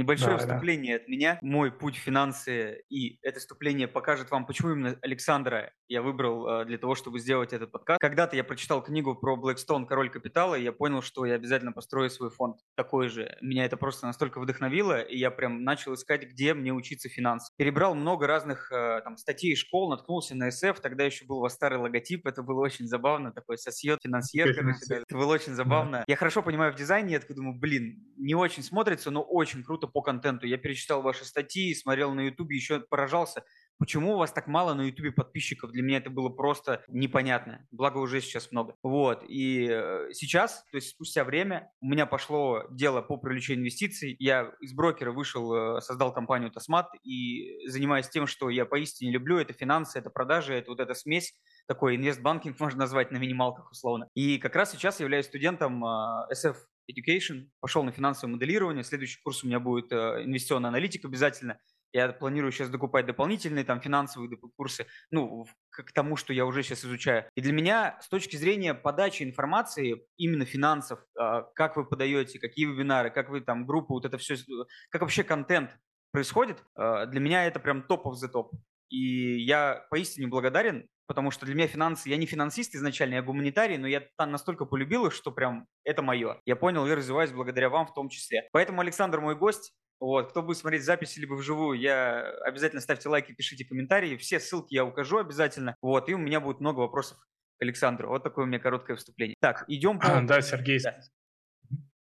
Небольшое Давай, вступление да. от меня. Мой путь в финансы и это вступление покажет вам, почему именно Александра я выбрал э, для того, чтобы сделать этот подкаст. Когда-то я прочитал книгу про Blackstone «Король капитала», и я понял, что я обязательно построю свой фонд такой же. Меня это просто настолько вдохновило, и я прям начал искать, где мне учиться финансам. Перебрал много разных э, там статей школ, наткнулся на SF, тогда еще был у вас старый логотип, это было очень забавно, такой сосьет, финансьер, короче, это было очень забавно. Да. Я хорошо понимаю в дизайне, я такой думаю, блин, не очень смотрится, но очень круто по контенту. Я перечитал ваши статьи, смотрел на ютубе, еще поражался, почему у вас так мало на ютубе подписчиков? Для меня это было просто непонятно. Благо уже сейчас много. Вот. И э, сейчас, то есть спустя время, у меня пошло дело по привлечению инвестиций. Я из брокера вышел, э, создал компанию Тосмат и занимаюсь тем, что я поистине люблю. Это финансы, это продажи, это вот эта смесь такой инвестбанкинг можно назвать на минималках условно. И как раз сейчас я являюсь студентом э, SF Education, пошел на финансовое моделирование, следующий курс у меня будет инвестиционная аналитика обязательно. Я планирую сейчас докупать дополнительные там финансовые курсы, ну, к тому, что я уже сейчас изучаю. И для меня с точки зрения подачи информации, именно финансов, а, как вы подаете, какие вебинары, как вы там группы, вот это все, как вообще контент происходит, а, для меня это прям топ of the топ. И я поистине благодарен, потому что для меня финансы, я не финансист изначально, я гуманитарий, но я там настолько полюбил их, что прям это мое. Я понял и развиваюсь благодаря вам в том числе. Поэтому Александр мой гость, вот, кто будет смотреть запись либо вживую, я обязательно ставьте лайки, пишите комментарии. Все ссылки я укажу обязательно. Вот, и у меня будет много вопросов к Александру. Вот такое у меня короткое вступление. Так, идем по... Да, Сергей. Да.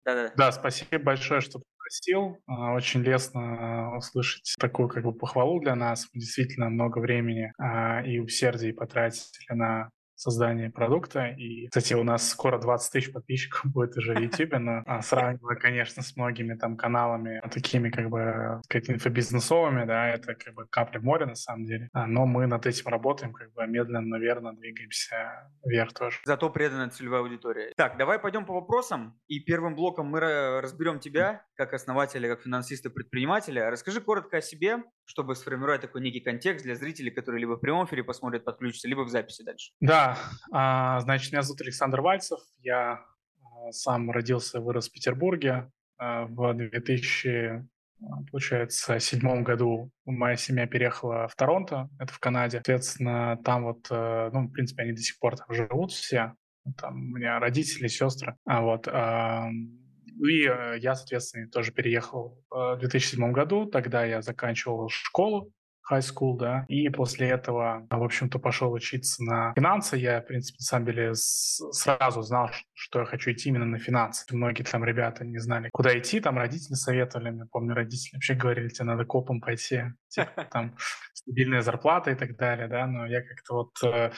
Да, да. да, спасибо большое, что пригласил. А, очень лестно услышать такую как бы похвалу для нас. Мы действительно много времени а, и усердия потратили на создания продукта. И, кстати, у нас скоро 20 тысяч подписчиков будет уже в YouTube, но а, сравнивая, конечно, с многими там каналами, такими как бы сказать, инфобизнесовыми, да, это как бы капля в море на самом деле. А, но мы над этим работаем, как бы медленно, наверное, двигаемся вверх тоже. Зато преданная целевая аудитория. Так, давай пойдем по вопросам. И первым блоком мы разберем тебя как основателя, как финансиста, предпринимателя. Расскажи коротко о себе, чтобы сформировать такой некий контекст для зрителей, которые либо в прямом эфире посмотрят, подключатся, либо в записи дальше. Да, а, значит, меня зовут Александр Вальцев, я а, сам родился вырос в Петербурге. А, в 2000, получается, седьмом году моя семья переехала в Торонто, это в Канаде. Соответственно, там вот, э, ну, в принципе, они до сих пор там живут все. Там у меня родители, сестры. А вот и э, я, соответственно, тоже переехал э, в 2007 году. Тогда я заканчивал школу high school, да, и после этого, в общем-то, пошел учиться на финансы. Я, в принципе, на самом деле, сразу знал, что я хочу идти именно на финансы. Многие там ребята не знали, куда идти, там родители советовали, я помню, родители вообще говорили, тебе надо копом пойти, типа, там стабильная зарплата и так далее, да, но я как-то вот э,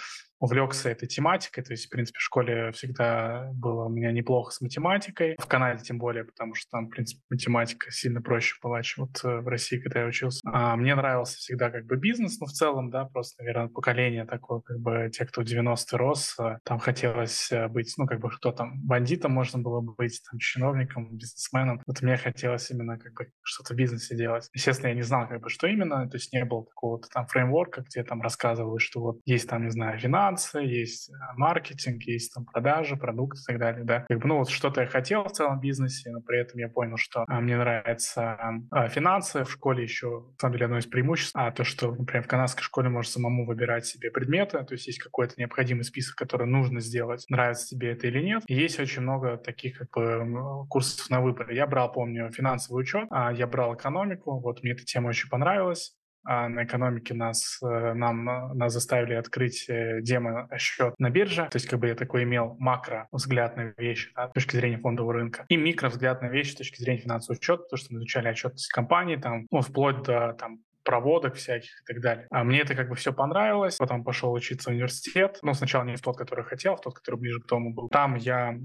увлекся этой тематикой, то есть, в принципе, в школе всегда было у меня неплохо с математикой, в Канаде тем более, потому что там, в принципе, математика сильно проще была, чем вот э, в России, когда я учился. А мне нравился всегда как бы бизнес, но в целом, да, просто, наверное, поколение такое, как бы те, кто в 90-е рос, э, там хотелось э, быть, ну, как бы, кто там, бандитом можно было быть, там, чиновником, бизнесменом. Вот мне хотелось именно как бы что-то в бизнесе делать. Естественно, я не знал, как бы, что именно, то есть не было такого там фреймворка, где там рассказывали, что вот есть там, не знаю, вина, финансы, есть э, маркетинг, есть там продажи, продукты и так далее, да. Как бы, ну, вот что-то я хотел в целом бизнесе, но при этом я понял, что а, мне нравятся а, финансы. В школе еще, на самом деле, одно из преимуществ, а то, что, например, в канадской школе можешь самому выбирать себе предметы, то есть есть какой-то необходимый список, который нужно сделать, нравится тебе это или нет. И есть очень много таких как бы курсов на выбор. Я брал, помню, финансовый учет, а я брал экономику, вот мне эта тема очень понравилась а на экономике нас, э, нам, э, нас заставили открыть э, демо-счет на бирже. То есть как бы я такой имел макро взгляд на вещи да, с точки зрения фондового рынка и микро взгляд на вещи с точки зрения финансового учета, то, что мы изучали отчетность компании, там, ну, вплоть до там, проводок всяких и так далее. А мне это как бы все понравилось. Потом пошел учиться в университет. Ну, сначала не в тот, который хотел, в тот, который ближе к дому был. Там я э,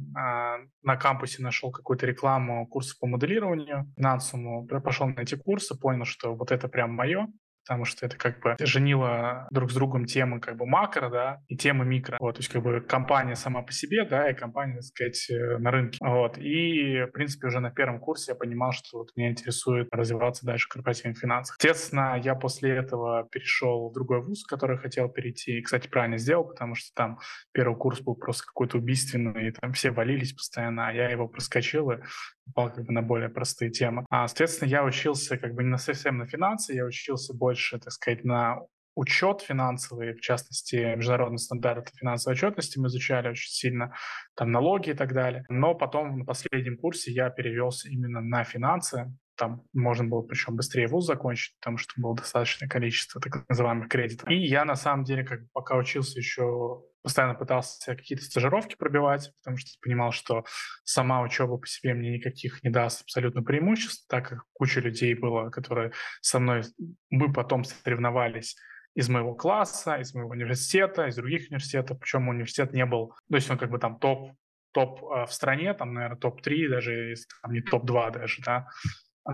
на кампусе нашел какую-то рекламу курса по моделированию финансовому. Пошел на эти курсы, понял, что вот это прям мое потому что это как бы женило друг с другом темы как бы макро, да, и темы микро. Вот, то есть как бы компания сама по себе, да, и компания, так сказать, э, на рынке. Вот. И, в принципе, уже на первом курсе я понимал, что вот меня интересует развиваться дальше в корпоративных финансах. Естественно, я после этого перешел в другой вуз, который хотел перейти. И, кстати, правильно сделал, потому что там первый курс был просто какой-то убийственный, и там все валились постоянно, а я его проскочил и попал как бы на более простые темы. А, соответственно, я учился как бы не совсем на финансы, я учился больше, так сказать, на учет финансовый, в частности, международные стандарты финансовой отчетности мы изучали очень сильно, там налоги и так далее. Но потом на последнем курсе я перевелся именно на финансы, там можно было причем быстрее вуз закончить, потому что было достаточное количество так называемых кредитов. И я на самом деле, как пока учился еще постоянно пытался какие-то стажировки пробивать, потому что понимал, что сама учеба по себе мне никаких не даст абсолютно преимуществ, так как куча людей было, которые со мной, мы потом соревновались из моего класса, из моего университета, из других университетов, причем университет не был, то есть он как бы там топ топ э, в стране, там, наверное, топ-3, даже там, не топ-2 даже, да,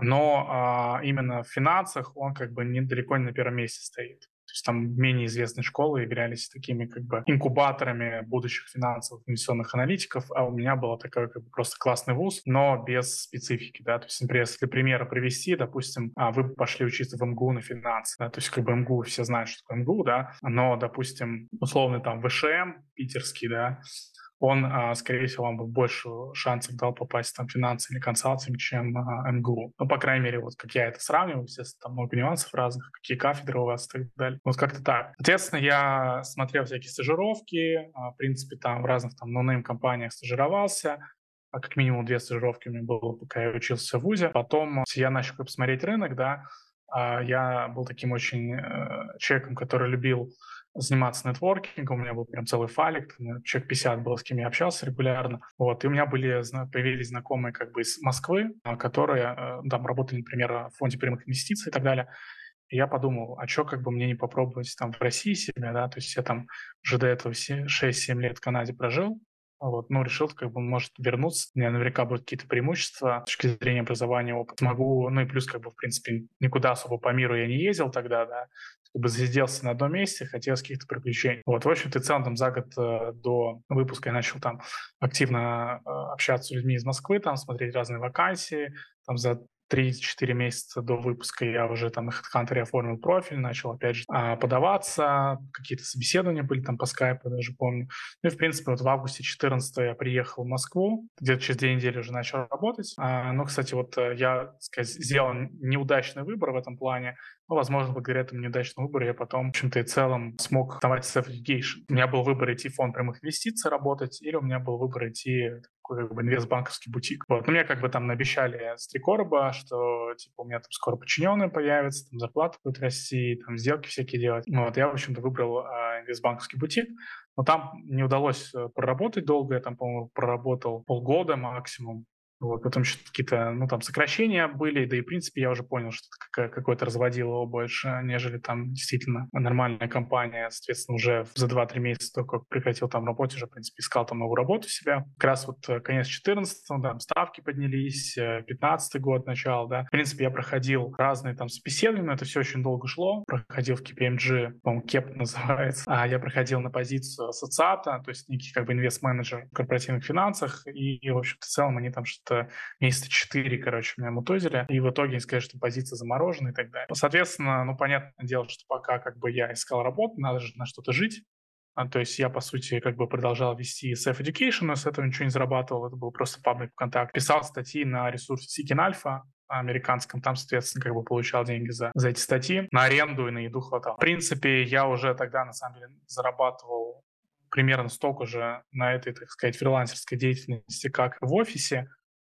но а, именно в финансах он как бы недалеко не на первом месте стоит. Есть там менее известные школы являлись такими как бы инкубаторами будущих финансовых инвестиционных аналитиков, а у меня был такой как бы просто классный вуз, но без специфики, да, то есть, например, если примеры привести, допустим, а, вы пошли учиться в МГУ на финансы, да, то есть как бы МГУ все знают, что такое МГУ, да, но, допустим, условно там ВШМ питерский, да, он, а, скорее всего, вам бы больше шансов дал попасть там, финансы или консалтинг, чем а, МГУ. Ну, по крайней мере, вот как я это сравниваю, естественно, там много нюансов разных, какие кафедры у вас и так далее. Вот как-то так. Соответственно, я смотрел всякие стажировки, а, в принципе, там в разных там нонейм компаниях стажировался, а как минимум две стажировки у меня было, пока я учился в ВУЗе. Потом я начал посмотреть рынок, да, я был таким очень э, человеком, который любил заниматься нетворкингом, у меня был прям целый фалик, человек 50 было, с кем я общался регулярно, вот, и у меня были, появились знакомые как бы из Москвы, а, которые э, там работали, например, в фонде прямых инвестиций и так далее, и я подумал, а что как бы мне не попробовать там в России себя, да, то есть я там уже до этого 6-7 лет в Канаде прожил, вот, ну, решил, как бы, может вернуться. У меня наверняка будут какие-то преимущества с точки зрения образования, опыта. Смогу, ну и плюс, как бы, в принципе, никуда особо по миру я не ездил тогда, да, как бы засиделся на одном месте, хотелось каких-то приключений. Вот, в общем-то, целом, там, за год э, до выпуска я начал там активно э, общаться с людьми из Москвы, там, смотреть разные вакансии, там, за 3-4 месяца до выпуска я уже там на HeadHunter оформил профиль, начал опять же а, подаваться, какие-то собеседования были там по скайпу, даже помню. Ну и, в принципе, вот в августе 14 я приехал в Москву, где-то через две недели уже начал работать. А, ну, кстати, вот э, я, сказать, сделал неудачный выбор в этом плане, ну, возможно, благодаря этому неудачному выбору я потом, в общем-то, и целом смог давать self-education. У меня был выбор идти в фонд прямых инвестиций работать, или у меня был выбор идти как бы инвестбанковский бутик. Вот. Ну, мне как бы там обещали с три короба, что типа у меня там скоро подчиненные появятся, там зарплата будет расти, там сделки всякие делать. Вот. Я, в общем-то, выбрал а, инвестбанковский бутик. Но там не удалось э, проработать долго, я там, по-моему, проработал полгода максимум. Вот, потом что-то какие-то, ну, там, сокращения были, да и, в принципе, я уже понял, что это какое-то разводило больше, нежели там действительно нормальная компания. Соответственно, уже за 2-3 месяца только прекратил там работать, уже, в принципе, искал там новую работу себя. Как раз вот э, конец 14 там ставки поднялись, 15 год, начало, да. В принципе, я проходил разные там собеседования, это все очень долго шло. Проходил в KPMG, по-моему, КЕП называется. А я проходил на позицию ассоциата, то есть некий как бы инвест-менеджер в корпоративных финансах, и, в общем-то, в целом они там что-то что месяца четыре, короче, меня мутозили, и в итоге они сказали, что позиция заморожена и так далее. Соответственно, ну, понятное дело, что пока как бы я искал работу, надо же на что-то жить, а, то есть я, по сути, как бы продолжал вести self-education, но с этого ничего не зарабатывал. Это был просто паблик ВКонтакте. Писал статьи на ресурсе Seeking Alpha американском. Там, соответственно, как бы получал деньги за, за эти статьи. На аренду и на еду хватало. В принципе, я уже тогда, на самом деле, зарабатывал примерно столько же на этой, так сказать, фрилансерской деятельности, как в офисе.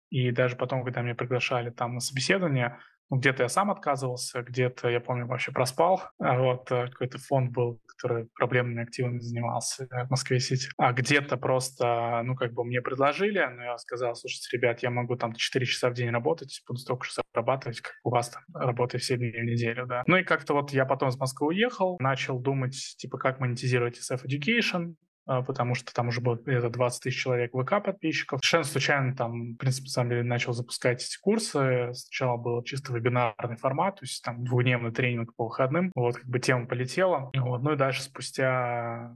И даже потом, когда меня приглашали там на собеседование, ну, где-то я сам отказывался, где-то, я помню, вообще проспал. А вот э, какой-то фонд был, который проблемными активами занимался э, в Москве Сити. А где-то просто, ну, как бы мне предложили, но я сказал, слушайте, ребят, я могу там 4 часа в день работать, буду столько же зарабатывать, как у вас там, работая все дни в неделю, да. Ну и как-то вот я потом из Москвы уехал, начал думать, типа, как монетизировать SF Education, потому что там уже было где-то 20 тысяч человек ВК подписчиков. Совершенно случайно там, в принципе, самом деле, начал запускать эти курсы. Сначала был чисто вебинарный формат, то есть там двухдневный тренинг по выходным. Вот, как бы тема полетела. Вот. Ну и дальше спустя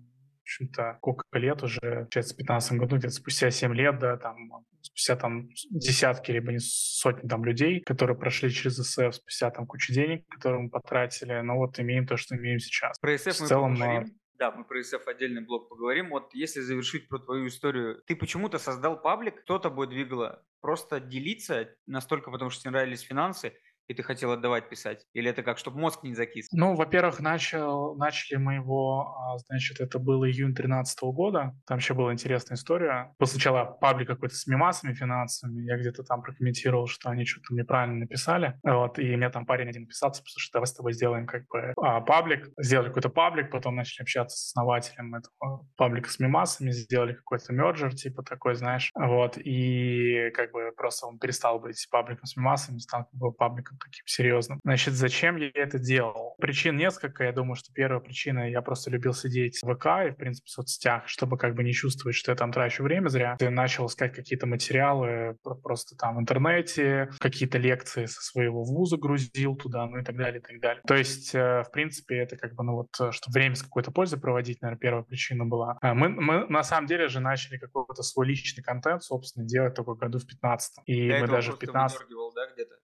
в общем-то, сколько лет уже, получается, в 15 году, где-то спустя 7 лет, да, там, спустя там десятки, либо не сотни там людей, которые прошли через СФ, спустя там кучу денег, которые мы потратили, но вот имеем то, что имеем сейчас. Про СФ в мы целом, поговорим. Да, мы про SF отдельный блок поговорим. Вот если завершить про твою историю, ты почему-то создал паблик, кто тобой двигало? Просто делиться настолько, потому что тебе нравились финансы, и ты хотел отдавать писать? Или это как, чтобы мозг не закис? Ну, во-первых, начал, начали мы его, а, значит, это был июнь 2013 года. Там еще была интересная история. После сначала паблик какой-то с мемасами финансовыми. Я где-то там прокомментировал, что они что-то неправильно написали. Вот, и мне там парень один написал, типа, слушай, давай с тобой сделаем как бы а, паблик. Сделали какой-то паблик, потом начали общаться с основателем этого паблика с мемасами, сделали какой-то мерджер, типа такой, знаешь. Вот, и как бы просто он перестал быть пабликом с мемасами, стал как бы пабликом таким серьезным. Значит, зачем я это делал? Причин несколько. Я думаю, что первая причина, я просто любил сидеть в ВК и, в принципе, в соцсетях, чтобы как бы не чувствовать, что я там трачу время зря. Я начал искать какие-то материалы просто там в интернете, какие-то лекции со своего вуза грузил туда, ну и так далее, и так далее. То есть, э, в принципе, это как бы, ну вот, э, чтобы время с какой-то пользой проводить, наверное, первая причина была. А мы, мы на самом деле же начали какой-то свой личный контент, собственно, делать только году в 15 И Для мы даже в 15 да, где-то?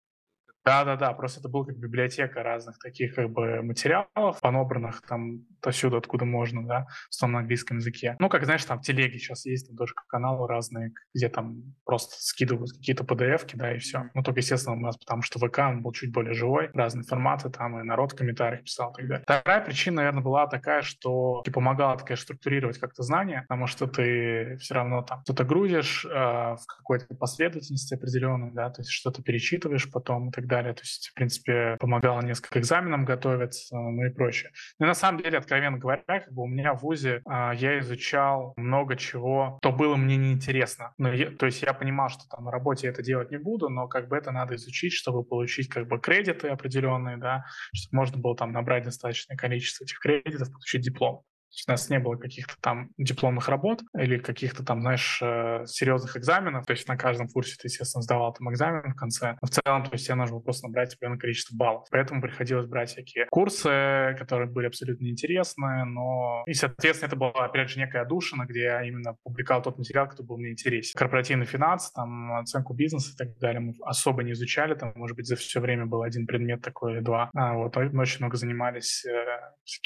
Да-да-да, просто это была как библиотека разных таких как бы материалов, понобранных там отовсюду, откуда можно, да, в основном на английском языке. Ну, как, знаешь, там телеги сейчас есть, там тоже каналы разные, где там просто скидывают какие-то PDF-ки, да, и все. Ну, только, естественно, у нас, потому что ВК, он был чуть более живой, разные форматы, там и народ в комментариях писал и так далее. Вторая причина, наверное, была такая, что и помогала такая структурировать как-то знания, потому что ты все равно там что-то грузишь э, в какой-то последовательности определенной, да, то есть что-то перечитываешь потом и так далее. То есть, в принципе, помогало несколько экзаменам готовиться, ну и прочее. Но на самом деле, откровенно говоря, как бы у меня в ВУЗе а, я изучал много чего, что было мне неинтересно. Но я, то есть я понимал, что там на работе я это делать не буду, но как бы это надо изучить, чтобы получить как бы кредиты определенные, да, чтобы можно было там набрать достаточное количество этих кредитов, получить диплом у нас не было каких-то там дипломных работ или каких-то там, знаешь, э, серьезных экзаменов. То есть на каждом курсе ты, естественно, сдавал там экзамен в конце. Но в целом, то есть тебе нужно было просто набрать определенное количество баллов. Поэтому приходилось брать всякие курсы, которые были абсолютно интересные, но... И, соответственно, это была, опять же, некая душина, где я именно публиковал тот материал, который был мне интересен. Корпоративный финанс, там, оценку бизнеса и так далее мы особо не изучали. Там, может быть, за все время был один предмет такой или два. А, вот, мы очень много занимались э,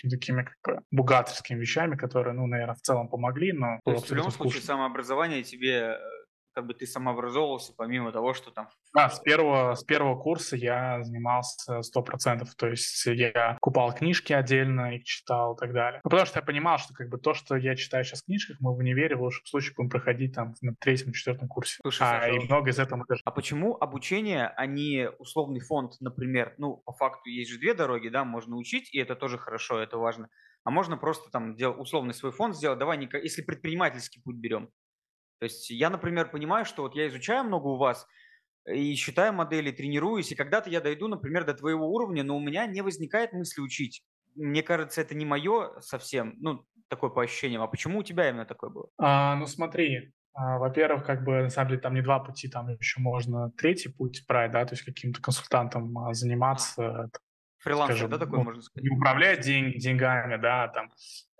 такими как бы бухгалтерскими вещами, которые, ну, наверное, в целом помогли, но То есть в любом случае самообразование тебе э, как бы ты самообразовывался, помимо того, что там... Да, с первого, с первого курса я занимался сто процентов, то есть я купал книжки отдельно, их читал и так далее. Ну, потому что я понимал, что как бы то, что я читаю сейчас в книжках, мы в универе в лучшем случае будем проходить там на третьем, четвертом курсе. Слушай, а, Саша, и много из этого. А почему обучение, а не условный фонд, например? Ну, по факту есть же две дороги, да, можно учить, и это тоже хорошо, это важно. А можно просто там дел, условный свой фонд сделать, давай, не, если предпринимательский путь берем, то есть я, например, понимаю, что вот я изучаю много у вас и считаю модели, тренируюсь, и когда-то я дойду, например, до твоего уровня, но у меня не возникает мысли учить. Мне кажется, это не мое совсем, ну, такое по ощущениям. А почему у тебя именно такое было? А, ну, смотри, а, во-первых, как бы на самом деле там не два пути, там еще можно третий путь брать, да, то есть каким-то консультантом а, заниматься, Фрилансер, скажем, да, такой, ну, можно сказать? Не управлять день, деньгами, да, там,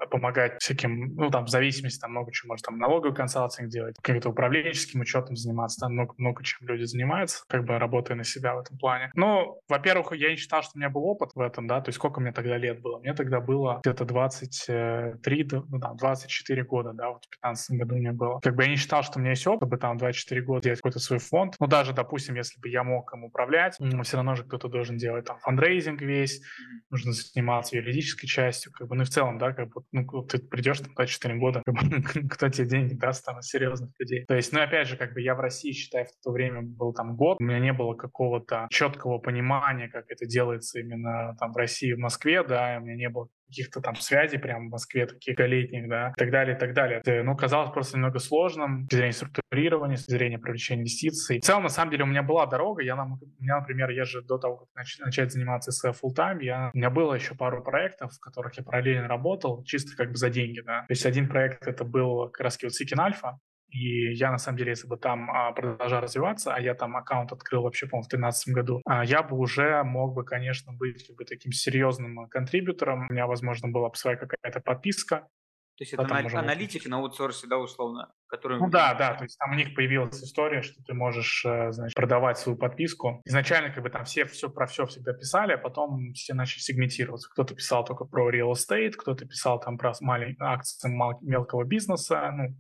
помогать всяким, ну, там, в зависимости, там, много чего, может, там, налоговый консалтинг делать, каким-то управленческим учетом заниматься, там, много, много чем люди занимаются, как бы работая на себя в этом плане. Ну, во-первых, я не считал, что у меня был опыт в этом, да, то есть сколько мне тогда лет было? Мне тогда было где-то 23, ну, там, 24 года, да, вот в 15 году мне было. Как бы я не считал, что у меня есть опыт, чтобы там 24 года делать какой-то свой фонд. Ну, даже, допустим, если бы я мог им управлять, все равно же кто-то должен делать там фандрейзинг весь, нужно заниматься юридической частью, как бы, ну, и в целом, да, как бы ну, ты придешь там 24 года, кто тебе деньги даст там серьезных людей. То есть, ну, опять же, как бы я в России, считаю, в то время был там год, у меня не было какого-то четкого понимания, как это делается именно там в России, в Москве, да, у меня не было каких-то там связей прямо в Москве, таких летних, да, и так далее, и так далее. Это, ну, казалось просто немного сложным с зрения структурирования, с зрения привлечения инвестиций. В целом, на самом деле, у меня была дорога. Я, у меня, например, я же до того, как нач- начать заниматься SF full time, я, у меня было еще пару проектов, в которых я параллельно работал, чисто как бы за деньги, да. То есть один проект это был как раз вот Seeking Alpha, и я, на самом деле, если бы там а, продолжал развиваться, а я там аккаунт открыл вообще, по-моему, в 2013 году, а, я бы уже мог бы, конечно, быть как бы, таким серьезным контрибьютором. У меня, возможно, была бы своя какая-то подписка. То есть это анали- аналитики на аутсорсе, да, условно? Которые... Ну да, да, то есть там у них появилась история, что ты можешь, э, значит, продавать свою подписку. Изначально как бы там все все про все всегда писали, а потом все начали сегментироваться. Кто-то писал только про real estate, кто-то писал там про маленькие акции мелкого бизнеса, ну,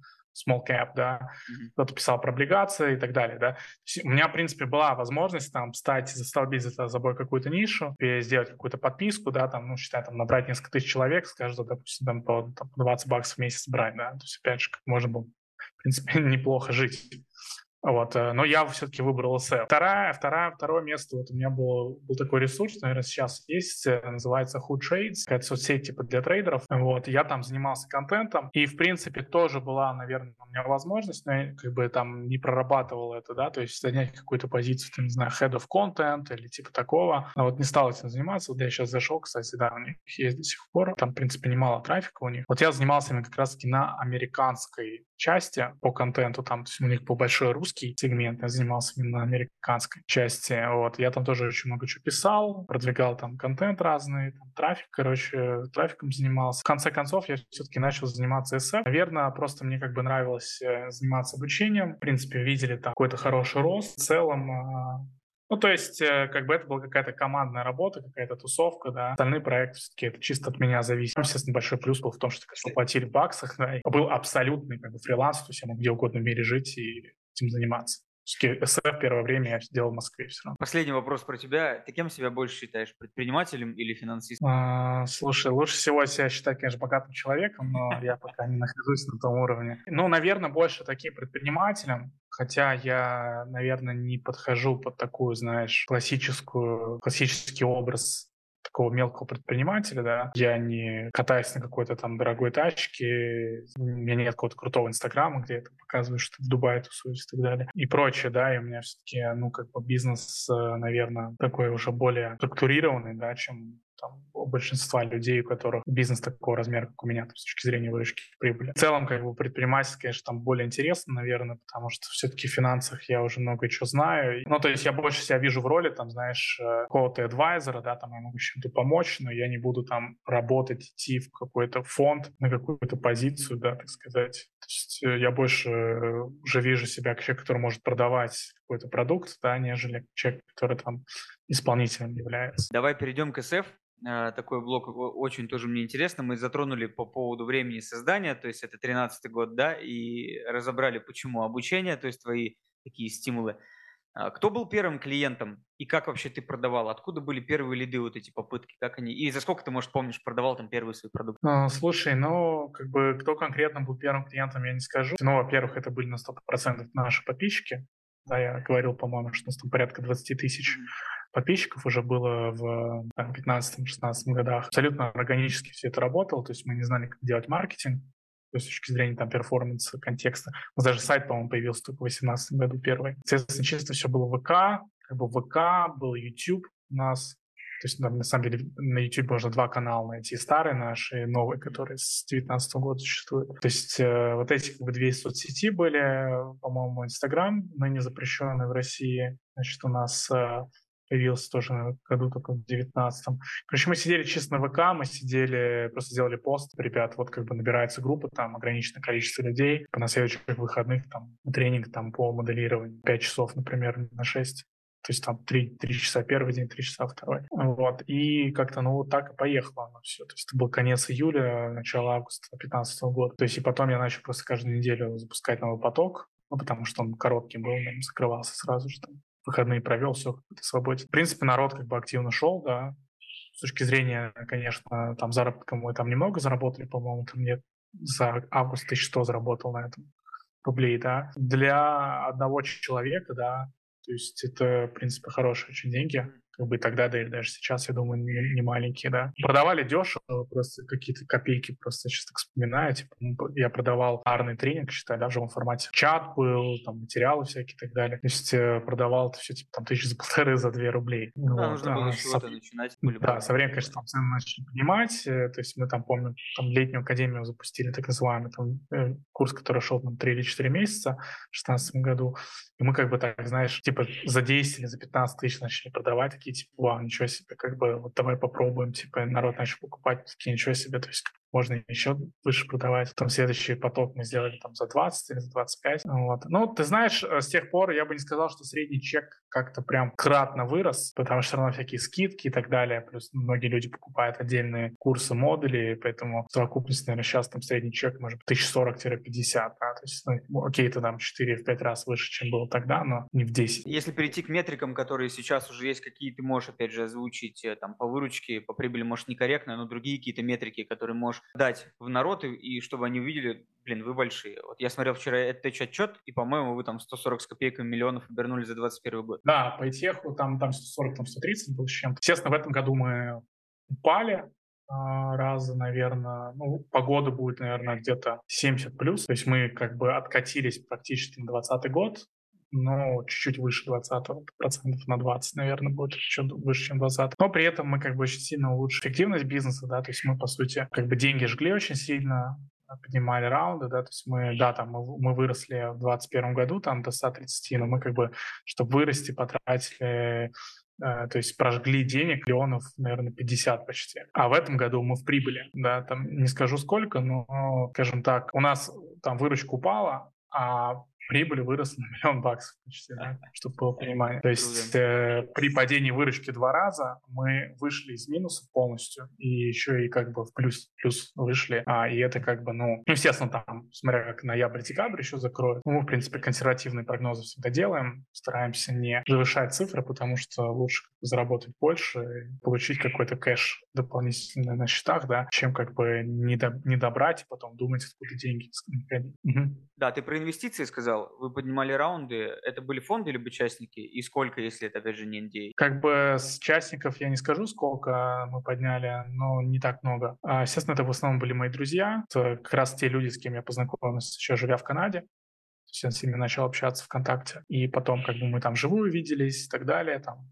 small cap, да, mm-hmm. кто-то писал про облигации и так далее, да. У меня, в принципе, была возможность там стать, застолбить за собой какую-то нишу, сделать какую-то подписку, да, там, ну, считай, там, набрать несколько тысяч человек, скажем, допустим, там, по там, 20 баксов в месяц брать, да, то есть, опять же, как можно было, в принципе, неплохо жить. Вот, э, но я все-таки выбрал SF. Вторая, вторая, второе место, вот у меня был, был такой ресурс, наверное, сейчас есть, э, называется Who Trades, это соцсеть типа для трейдеров. Вот, я там занимался контентом, и, в принципе, тоже была, наверное, у меня возможность, но я как бы там не прорабатывал это, да, то есть занять какую-то позицию, там, не знаю, head of content или типа такого. Но вот не стал этим заниматься. Вот я сейчас зашел, кстати, да, у них есть до сих пор. Там, в принципе, немало трафика у них. Вот я занимался именно как раз-таки на американской части по контенту, там, у них был большой русский сегмент, я занимался именно американской части, вот, я там тоже очень много чего писал, продвигал там контент разный, там, трафик, короче, трафиком занимался. В конце концов, я все-таки начал заниматься SF. Наверное, просто мне как бы нравилось э, заниматься обучением, в принципе, видели там какой-то хороший рост. В целом, а, ну, то есть, э, как бы это была какая-то командная работа, какая-то тусовка, да. Остальные проекты все-таки это чисто от меня зависит. Естественно, большой плюс был в том, что, конечно, платили в баксах, да. И был абсолютный как бы фриланс, то есть я мог где угодно в мире жить и этим заниматься. СФ первое время я делал в Москве все равно. Последний вопрос про тебя. Ты кем себя больше считаешь, предпринимателем или финансистом? А, слушай, лучше всего себя считать, конечно, богатым человеком, но я пока не нахожусь на том уровне. Ну, наверное, больше таким предпринимателем, хотя я, наверное, не подхожу под такую, знаешь, классическую, классический образ такого мелкого предпринимателя, да, я не катаюсь на какой-то там дорогой тачке, у меня нет какого-то крутого инстаграма, где я показываю, что в Дубае тусуюсь и так далее, и прочее, да, и у меня все-таки, ну, как бы бизнес, э, наверное, такой уже более структурированный, да, чем там, большинства людей, у которых бизнес такого размера, как у меня, там, с точки зрения выручки прибыли. В целом, как бы, предпринимательство, конечно, там более интересно, наверное, потому что все-таки в финансах я уже много чего знаю. Ну, то есть я больше себя вижу в роли, там, знаешь, э, какого-то адвайзера, да, там, я могу чем-то помочь, но я не буду там работать, идти в какой-то фонд, на какую-то позицию, да, так сказать. То есть э, я больше э, уже вижу себя как человек, который может продавать какой-то продукт, да, нежели человек, который там исполнителем является. Давай перейдем к SF. А, такой блок очень тоже мне интересно. Мы затронули по поводу времени создания, то есть это 13 год, да, и разобрали, почему обучение, то есть твои такие стимулы. А, кто был первым клиентом и как вообще ты продавал? Откуда были первые лиды, вот эти попытки? Как они? И за сколько ты, может, помнишь, продавал там первый свой продукт? А, слушай, ну, как бы, кто конкретно был первым клиентом, я не скажу. Ну, во-первых, это были на 100% наши подписчики. Да, я говорил, по-моему, что у нас там порядка 20 тысяч подписчиков уже было в 15-16 годах. Абсолютно органически все это работало, то есть мы не знали, как делать маркетинг, то есть с точки зрения там перформанса, контекста. У нас даже сайт, по-моему, появился только в 2018 году первый. Соответственно, чисто все было ВК, как бы ВК, был YouTube у нас, то есть, там, на самом деле, на YouTube можно два канала найти. Старые наши и новые, которые с 2019 года существуют. То есть, э, вот эти как бы две соцсети были, по-моему, Инстаграм, ныне запрещенный в России. Значит, у нас э, появился тоже году только в 19-м. Короче, мы сидели чисто на ВК, мы сидели, просто сделали пост, ребят, вот как бы набирается группа, там ограниченное количество людей, по на следующих выходных там тренинг там по моделированию 5 часов, например, на 6. То есть там 3, 3 часа первый день, 3 часа второй. Вот. И как-то, ну, вот так и поехало оно все. То есть это был конец июля, начало августа 2015 года. То есть и потом я начал просто каждую неделю запускать новый поток, ну, потому что он короткий был, он закрывался сразу же там выходные провел, все как-то свободен. В принципе, народ как бы активно шел, да. С точки зрения, конечно, там заработка мы там немного заработали, по-моему, там нет за август 1100 заработал на этом рублей, да. Для одного человека, да, то есть это, в принципе, хорошие очень деньги, как бы тогда, да и даже сейчас, я думаю, не, не маленькие, да. Продавали дешево, просто какие-то копейки, просто сейчас так вспоминаю, типа, я продавал арный тренинг, считай, да, в живом формате. Чат был, там, материалы всякие и так далее. То есть э, продавал это все, типа, там, тысячи за полторы, за две рублей. Ну, да, вот. нужно было а, с чего-то начинать. Да, со временем, конечно, там цены начали поднимать, э, то есть мы там, помню, там летнюю академию запустили, так называемый, там, э, курс, который шел там 3 или 4 месяца в 2016 году. И мы как бы так, знаешь, типа за 10 или за 15 тысяч начали продавать, такие типа, вау, ничего себе, как бы вот давай попробуем, типа народ начал покупать, такие, ничего себе, то есть можно еще выше продавать. Потом следующий поток мы сделали там за 20 или за 25. Вот. Ну, ты знаешь, э, с тех пор я бы не сказал, что средний чек как-то прям кратно вырос, потому что все равно всякие скидки и так далее. Плюс многие люди покупают отдельные курсы модулей, поэтому совокупность, наверное, сейчас там средний чек может быть 1040-50. Да? То есть, ну, окей, это там 4-5 раз выше, чем было тогда, но не в 10. Если перейти к метрикам, которые сейчас уже есть, какие ты можешь, опять же, озвучить э, там по выручке, по прибыли, может, некорректно, но другие какие-то метрики, которые можешь дать в народ, и, и чтобы они увидели, блин, вы большие. Вот я смотрел вчера этот отчет, и, по-моему, вы там 140 с копейками миллионов обернули за 2021 год. Да, по ИТЕХу там, там 140, там 130 был с чем-то. Естественно, в этом году мы упали, а, раза, наверное, ну, погода будет, наверное, где-то 70 плюс. То есть мы как бы откатились практически на 2020 год, но чуть-чуть выше 20 процентов на 20, наверное, будет еще выше, чем 20. Но при этом мы как бы очень сильно улучшили эффективность бизнеса, да, то есть мы, по сути, как бы деньги жгли очень сильно, поднимали раунды, да, то есть мы, да, там мы, мы выросли в 2021 году там до 130, но мы как бы, чтобы вырасти, потратили э, то есть прожгли денег миллионов, наверное, 50 почти. А в этом году мы в прибыли, да, там не скажу сколько, но, скажем так, у нас там выручка упала, а прибыль выросла на миллион баксов почти, да, чтобы было понимание. То есть э, при падении выручки два раза мы вышли из минуса полностью и еще и как бы в плюс, плюс вышли. А, и это как бы, ну, естественно, там, смотря как ноябрь-декабрь еще закроют, ну, мы, в принципе, консервативные прогнозы всегда делаем, стараемся не завышать цифры, потому что лучше заработать больше получить какой-то кэш дополнительный на счетах, да, чем как бы не, до, не добрать и потом думать, откуда деньги. Угу. Да, ты про инвестиции сказал. Вы поднимали раунды. Это были фонды либо частники? И сколько, если это, опять же, не NDA? Как бы с частников я не скажу, сколько мы подняли, но не так много. А, естественно, это в основном были мои друзья. Это как раз те люди, с кем я познакомился, еще живя в Канаде. То есть я с ними начал общаться ВКонтакте. И потом как бы мы там живую виделись и так далее. Там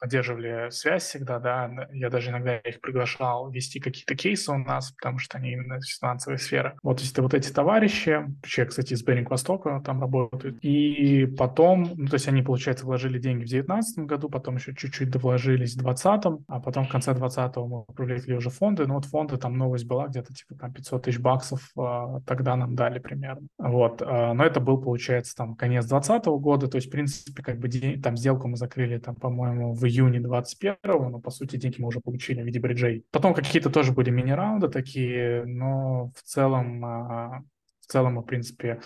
поддерживали связь всегда, да, я даже иногда их приглашал вести какие-то кейсы у нас, потому что они именно из финансовой сферы. Вот, это вот эти товарищи, человек, кстати, из Беринг Востока там работают, и потом, ну, то есть они, получается, вложили деньги в 2019 году, потом еще чуть-чуть довложились в 2020, а потом в конце 2020 мы привлекли уже фонды, ну вот фонды, там новость была где-то типа там 500 тысяч баксов а, тогда нам дали примерно. Вот, а, но это был, получается, там конец 2020 года, то есть, в принципе, как бы день, там сделку мы закрыли там, по-моему, в июне 21 но по сути деньги мы уже получили в виде бриджей. Потом какие-то тоже были мини-раунды такие, но в целом, а, в целом мы, в принципе,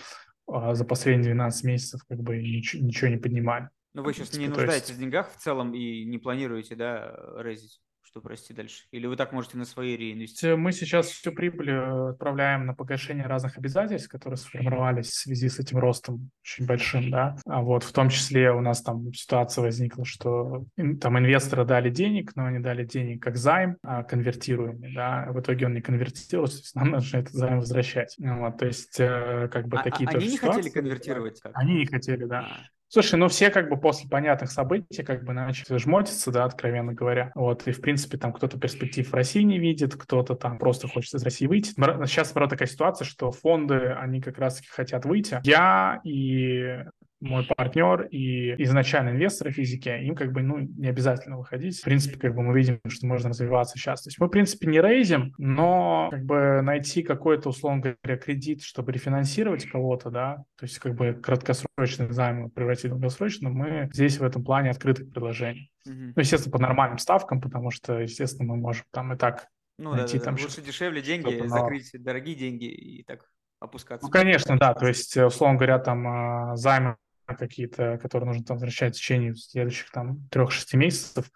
а, за последние 12 месяцев как бы ничего, ничего не поднимали. Но вы сейчас не нуждаетесь есть... в деньгах в целом и не планируете, да, резить? Что прости дальше? Или вы так можете на свои реинвестиции? Мы сейчас всю прибыль э, отправляем на погашение разных обязательств, которые сформировались в связи с этим ростом очень большим, да. А вот в том числе у нас там ситуация возникла, что там инвесторы дали денег, но они дали денег как займ, а конвертируемый, да. В итоге он не конвертировался, то есть нам нужно этот займ возвращать. Вот, то есть э, как бы а, такие а, тоже Они не хотели конвертировать? Так? Они не хотели, да. Слушай, ну все как бы после понятных событий как бы начали жмотиться, да, откровенно говоря. Вот, и в принципе там кто-то перспектив в России не видит, кто-то там просто хочет из России выйти. Сейчас, наоборот, такая ситуация, что фонды, они как раз-таки хотят выйти. Я и мой партнер и изначально инвесторы физики, им как бы ну, не обязательно выходить. В принципе, как бы мы видим, что можно развиваться сейчас. То есть мы, в принципе, не рейзим, но как бы найти какой-то, условно говоря, кредит, чтобы рефинансировать кого-то, да, то есть как бы краткосрочный займ превратить в долгосрочный, мы здесь в этом плане открытых предложений. Mm-hmm. Ну, естественно, по нормальным ставкам, потому что, естественно, мы можем там и так ну, найти да, да, там... Лучше дешевле деньги, закрыть дорогие деньги и так опускаться. Ну, конечно, да, то есть, условно говоря, там а, займы какие-то, которые нужно там возвращать в течение следующих там трех-шести месяцев,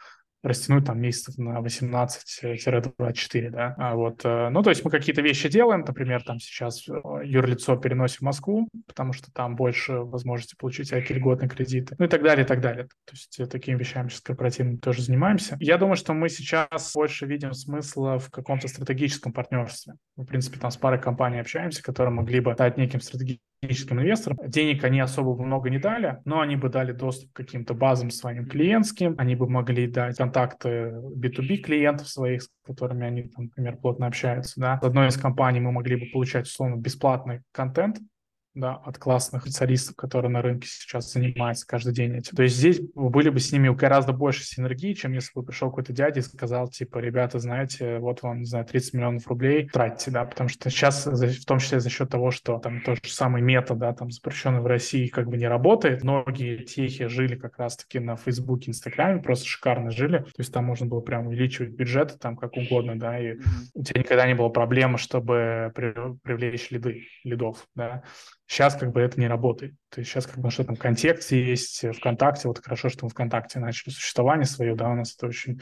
растянуть там месяцев на 18-24, да, а вот, э, ну, то есть мы какие-то вещи делаем, например, там сейчас э, юрлицо переносим в Москву, потому что там больше возможности получить всякие льготные кредиты, ну и так далее, и так далее. То есть э, такими вещами сейчас корпоративно тоже занимаемся. Я думаю, что мы сейчас больше видим смысла в каком-то стратегическом партнерстве. В принципе, там с парой компаний общаемся, которые могли бы стать неким стратегическим инвестором. Денег они особо много не дали, но они бы дали доступ к каким-то базам своим клиентским, они бы могли дать контакты B2B клиентов своих, с которыми они, там, например, плотно общаются. Да. С одной из компаний мы могли бы получать, условно, бесплатный контент, да, от классных специалистов, которые на рынке сейчас занимаются каждый день этим. То есть здесь были бы с ними гораздо больше синергии, чем если бы пришел какой-то дядя и сказал, типа, ребята, знаете, вот вам, не знаю, 30 миллионов рублей, тратьте, да, потому что сейчас, в том числе за счет того, что там тот же самый мета, да, там запрещенный в России как бы не работает, многие техи жили как раз-таки на Фейсбуке, Инстаграме, просто шикарно жили, то есть там можно было прям увеличивать бюджеты там как угодно, да, и у тебя никогда не было проблемы, чтобы привлечь лиды, лидов, да, Сейчас как бы это не работает. То есть сейчас как бы что там контексте есть, ВКонтакте, вот хорошо, что мы ВКонтакте начали существование свое, да, у нас это очень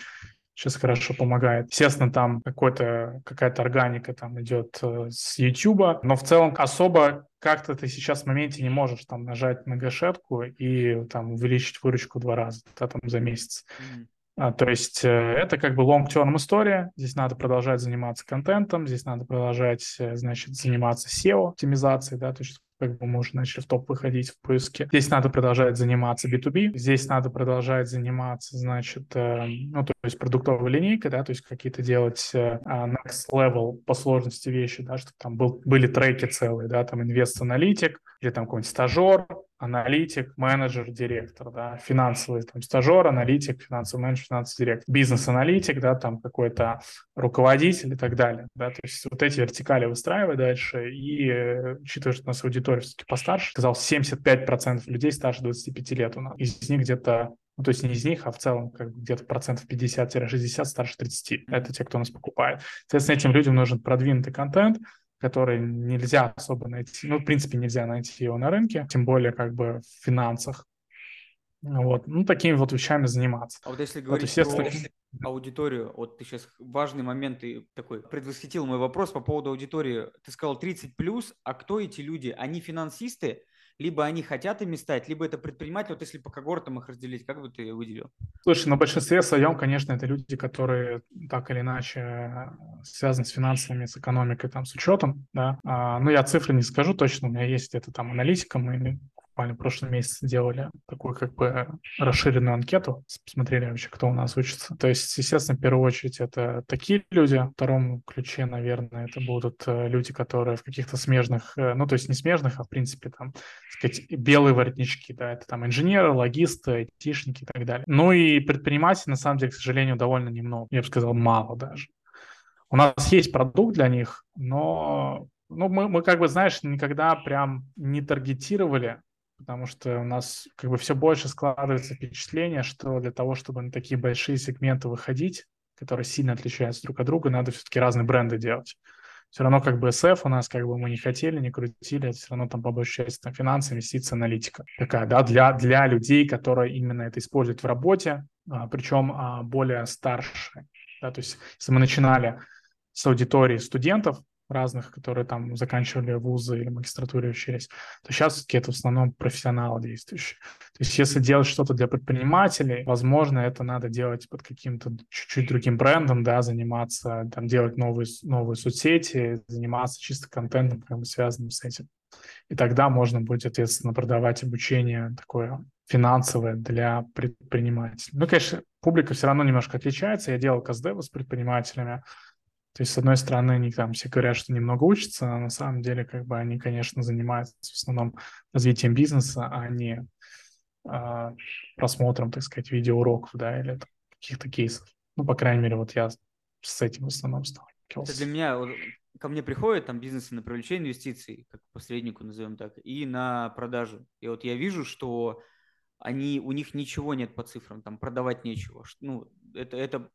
сейчас хорошо помогает. Естественно, там какой-то, какая-то органика там идет э, с YouTube, но в целом особо как-то ты сейчас в моменте не можешь там нажать на гашетку и там увеличить выручку два раза да, там, за месяц. Mm-hmm. А, то есть э, это как бы long-term история. Здесь надо продолжать заниматься контентом, здесь надо продолжать, э, значит, заниматься SEO-оптимизацией, да, то есть как бы мы уже начали в топ выходить в поиске. Здесь надо продолжать заниматься B2B, здесь надо продолжать заниматься, значит, э, ну, то есть продуктовой линейкой, да, то есть какие-то делать э, а, next level по сложности вещи, да, чтобы там был, были треки целые, да, там инвест-аналитик или там какой-нибудь стажер, аналитик, менеджер, директор, да, финансовый там стажер, аналитик, финансовый менеджер, финансовый директор, бизнес-аналитик, да, там какой-то руководитель и так далее, да, то есть вот эти вертикали выстраивай дальше и, э, учитывая, что у нас аудитория все-таки постарше, сказал, 75% людей старше 25 лет у нас, из них где-то ну, то есть не из них, а в целом как бы где-то процентов 50-60 старше 30. Это те, кто нас покупает. Соответственно, этим людям нужен продвинутый контент, который нельзя особо найти, ну, в принципе, нельзя найти его на рынке, тем более как бы в финансах. Вот, ну, такими вот вещами заниматься. А вот если говорить вот, естественно... про аудиторию, вот ты сейчас важный момент и такой предвосхитил мой вопрос по поводу аудитории. Ты сказал 30 плюс, а кто эти люди? Они финансисты, либо они хотят ими стать, либо это предприниматели, вот если по когортам их разделить, как бы ты выделил? Слушай, на большинстве своем, конечно, это люди, которые так или иначе связаны с финансами, с экономикой, там, с учетом, да. А, ну, я цифры не скажу точно, у меня есть это там аналитика, мы буквально в прошлом месяце делали такую как бы расширенную анкету, посмотрели вообще, кто у нас учится. То есть, естественно, в первую очередь это такие люди, в втором ключе, наверное, это будут э, люди, которые в каких-то смежных, э, ну, то есть не смежных, а в принципе там, так сказать, белые воротнички, да, это там инженеры, логисты, айтишники и так далее. Ну и предпринимателей, на самом деле, к сожалению, довольно немного, я бы сказал, мало даже. У нас есть продукт для них, но ну, мы, мы как бы, знаешь, никогда прям не таргетировали потому что у нас как бы все больше складывается впечатление, что для того, чтобы на такие большие сегменты выходить, которые сильно отличаются друг от друга, надо все-таки разные бренды делать. Все равно как бы SF у нас как бы мы не хотели, не крутили, все равно там по большей части там, финансы, инвестиции, аналитика. Такая, да, для, для людей, которые именно это используют в работе, а, причем а, более старшие. Да, то есть если мы начинали с аудитории студентов, разных, которые там заканчивали вузы или магистратуры учились, то сейчас все-таки это в основном профессионалы действующие. То есть если делать что-то для предпринимателей, возможно, это надо делать под каким-то чуть-чуть другим брендом, да, заниматься, там, делать новые, новые соцсети, заниматься чисто контентом, бы связанным с этим. И тогда можно будет, соответственно, продавать обучение такое финансовое для предпринимателей. Ну, конечно, публика все равно немножко отличается. Я делал КСД с предпринимателями, то есть, с одной стороны, они там все говорят, что немного учатся, а на самом деле, как бы они, конечно, занимаются в основном развитием бизнеса, а не а, просмотром, так сказать, видеоуроков, да, или каких-то кейсов. Ну, по крайней мере, вот я с этим в основном сталкивался. Это для меня, ко мне приходят там бизнесы на привлечение инвестиций, как посреднику назовем так, и на продажу. И вот я вижу, что они, у них ничего нет по цифрам, там продавать нечего. Ну, это, это